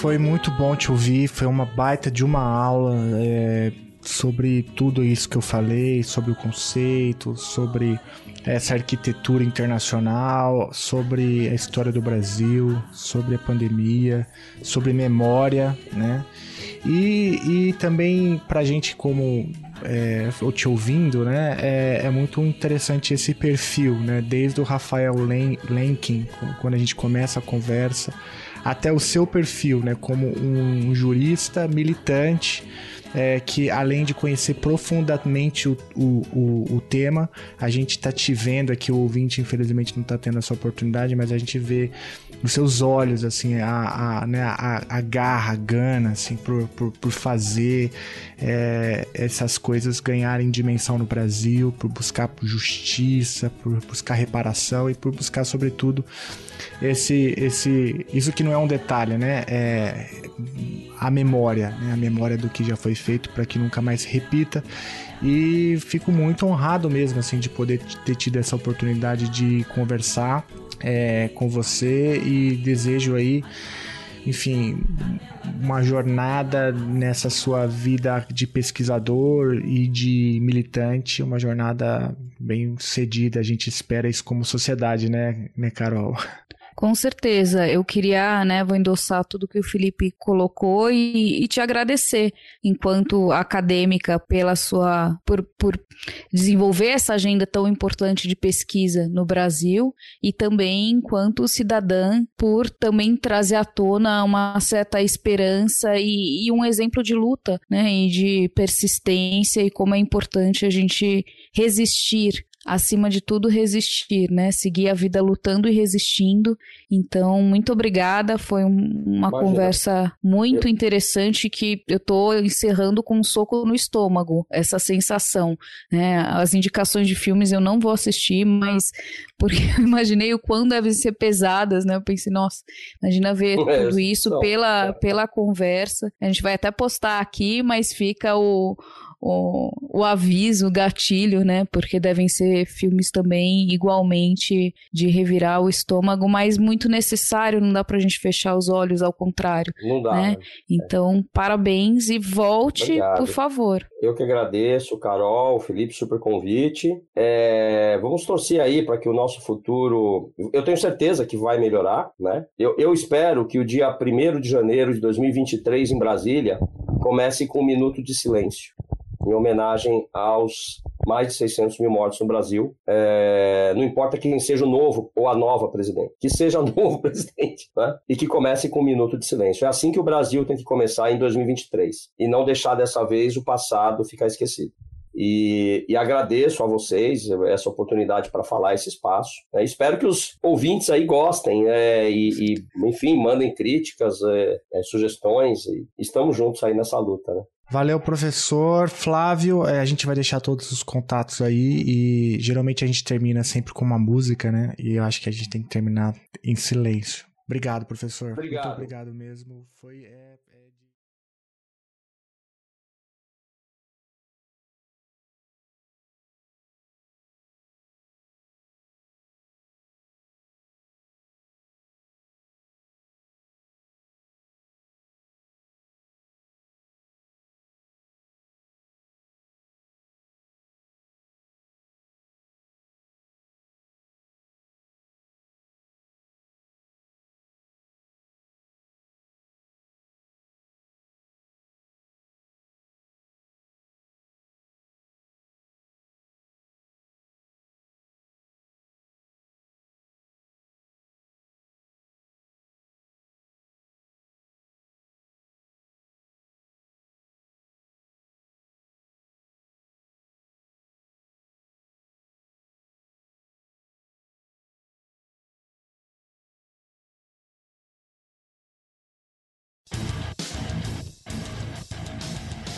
B: Foi muito bom te ouvir, foi uma baita de uma aula é, sobre tudo isso que eu falei, sobre o conceito, sobre essa arquitetura internacional, sobre a história do Brasil, sobre a pandemia, sobre memória, né? E, e também pra gente como é, ou te ouvindo, né, é, é, muito interessante esse perfil, né, desde o Rafael Lenkin, quando a gente começa a conversa, até o seu perfil, né, como um jurista militante. É, que além de conhecer profundamente o, o, o, o tema, a gente está te vendo aqui, o ouvinte infelizmente não está tendo essa oportunidade, mas a gente vê nos seus olhos, assim, a, a, né, a, a garra, a gana, assim, por, por, por fazer é, essas coisas ganharem dimensão no Brasil, por buscar justiça, por buscar reparação e por buscar, sobretudo, esse, esse, isso que não é um detalhe, né? É a memória, né? a memória do que já foi feito para que nunca mais se repita. E fico muito honrado mesmo assim de poder ter tido essa oportunidade de conversar é, com você e desejo aí enfim, uma jornada nessa sua vida de pesquisador e de militante, uma jornada bem cedida. A gente espera isso como sociedade, né, né Carol?
C: Com certeza, eu queria, né, vou endossar tudo que o Felipe colocou e, e, te agradecer enquanto acadêmica pela sua, por, por desenvolver essa agenda tão importante de pesquisa no Brasil e também enquanto cidadã por também trazer à tona uma certa esperança e, e um exemplo de luta, né, e de persistência e como é importante a gente resistir acima de tudo, resistir, né? Seguir a vida lutando e resistindo. Então, muito obrigada. Foi um, uma Imagina. conversa muito eu... interessante que eu tô encerrando com um soco no estômago, essa sensação, né? As indicações de filmes eu não vou assistir, mas porque eu imaginei o quão devem ser pesadas, né? Eu pensei, nossa, imagina ver tudo isso pela, é. pela conversa. A gente vai até postar aqui, mas fica o o, o aviso, o gatilho, né? Porque devem ser filmes também igualmente de revirar o estômago, mas muito necessário, não dá pra gente fechar os olhos, ao contrário.
D: Não dá.
C: Né? Então, é. parabéns e volte, Obrigado. por favor.
D: Eu que agradeço, Carol, Felipe, super convite. É, vamos torcer aí para que o nosso futuro. Eu tenho certeza que vai melhorar, né? Eu, eu espero que o dia 1 de janeiro de 2023 em Brasília comece com um minuto de silêncio em homenagem aos mais de 600 mil mortos no Brasil. É, não importa quem seja o novo ou a nova presidente, que seja o novo presidente, né? e que comece com um minuto de silêncio. É assim que o Brasil tem que começar em 2023 e não deixar dessa vez o passado ficar esquecido. E, e, agradeço a vocês essa oportunidade para falar esse espaço. É, espero que os ouvintes aí gostem é, e, e, enfim, mandem críticas, é, é sugestões. estamos juntos aí nessa luta. Né?
B: Valeu, professor Flávio. É, a gente vai deixar todos os contatos aí e geralmente a gente termina sempre com uma música, né? E eu acho que a gente tem que terminar em silêncio. Obrigado, professor.
D: Obrigado.
B: Muito obrigado mesmo. Foi. É...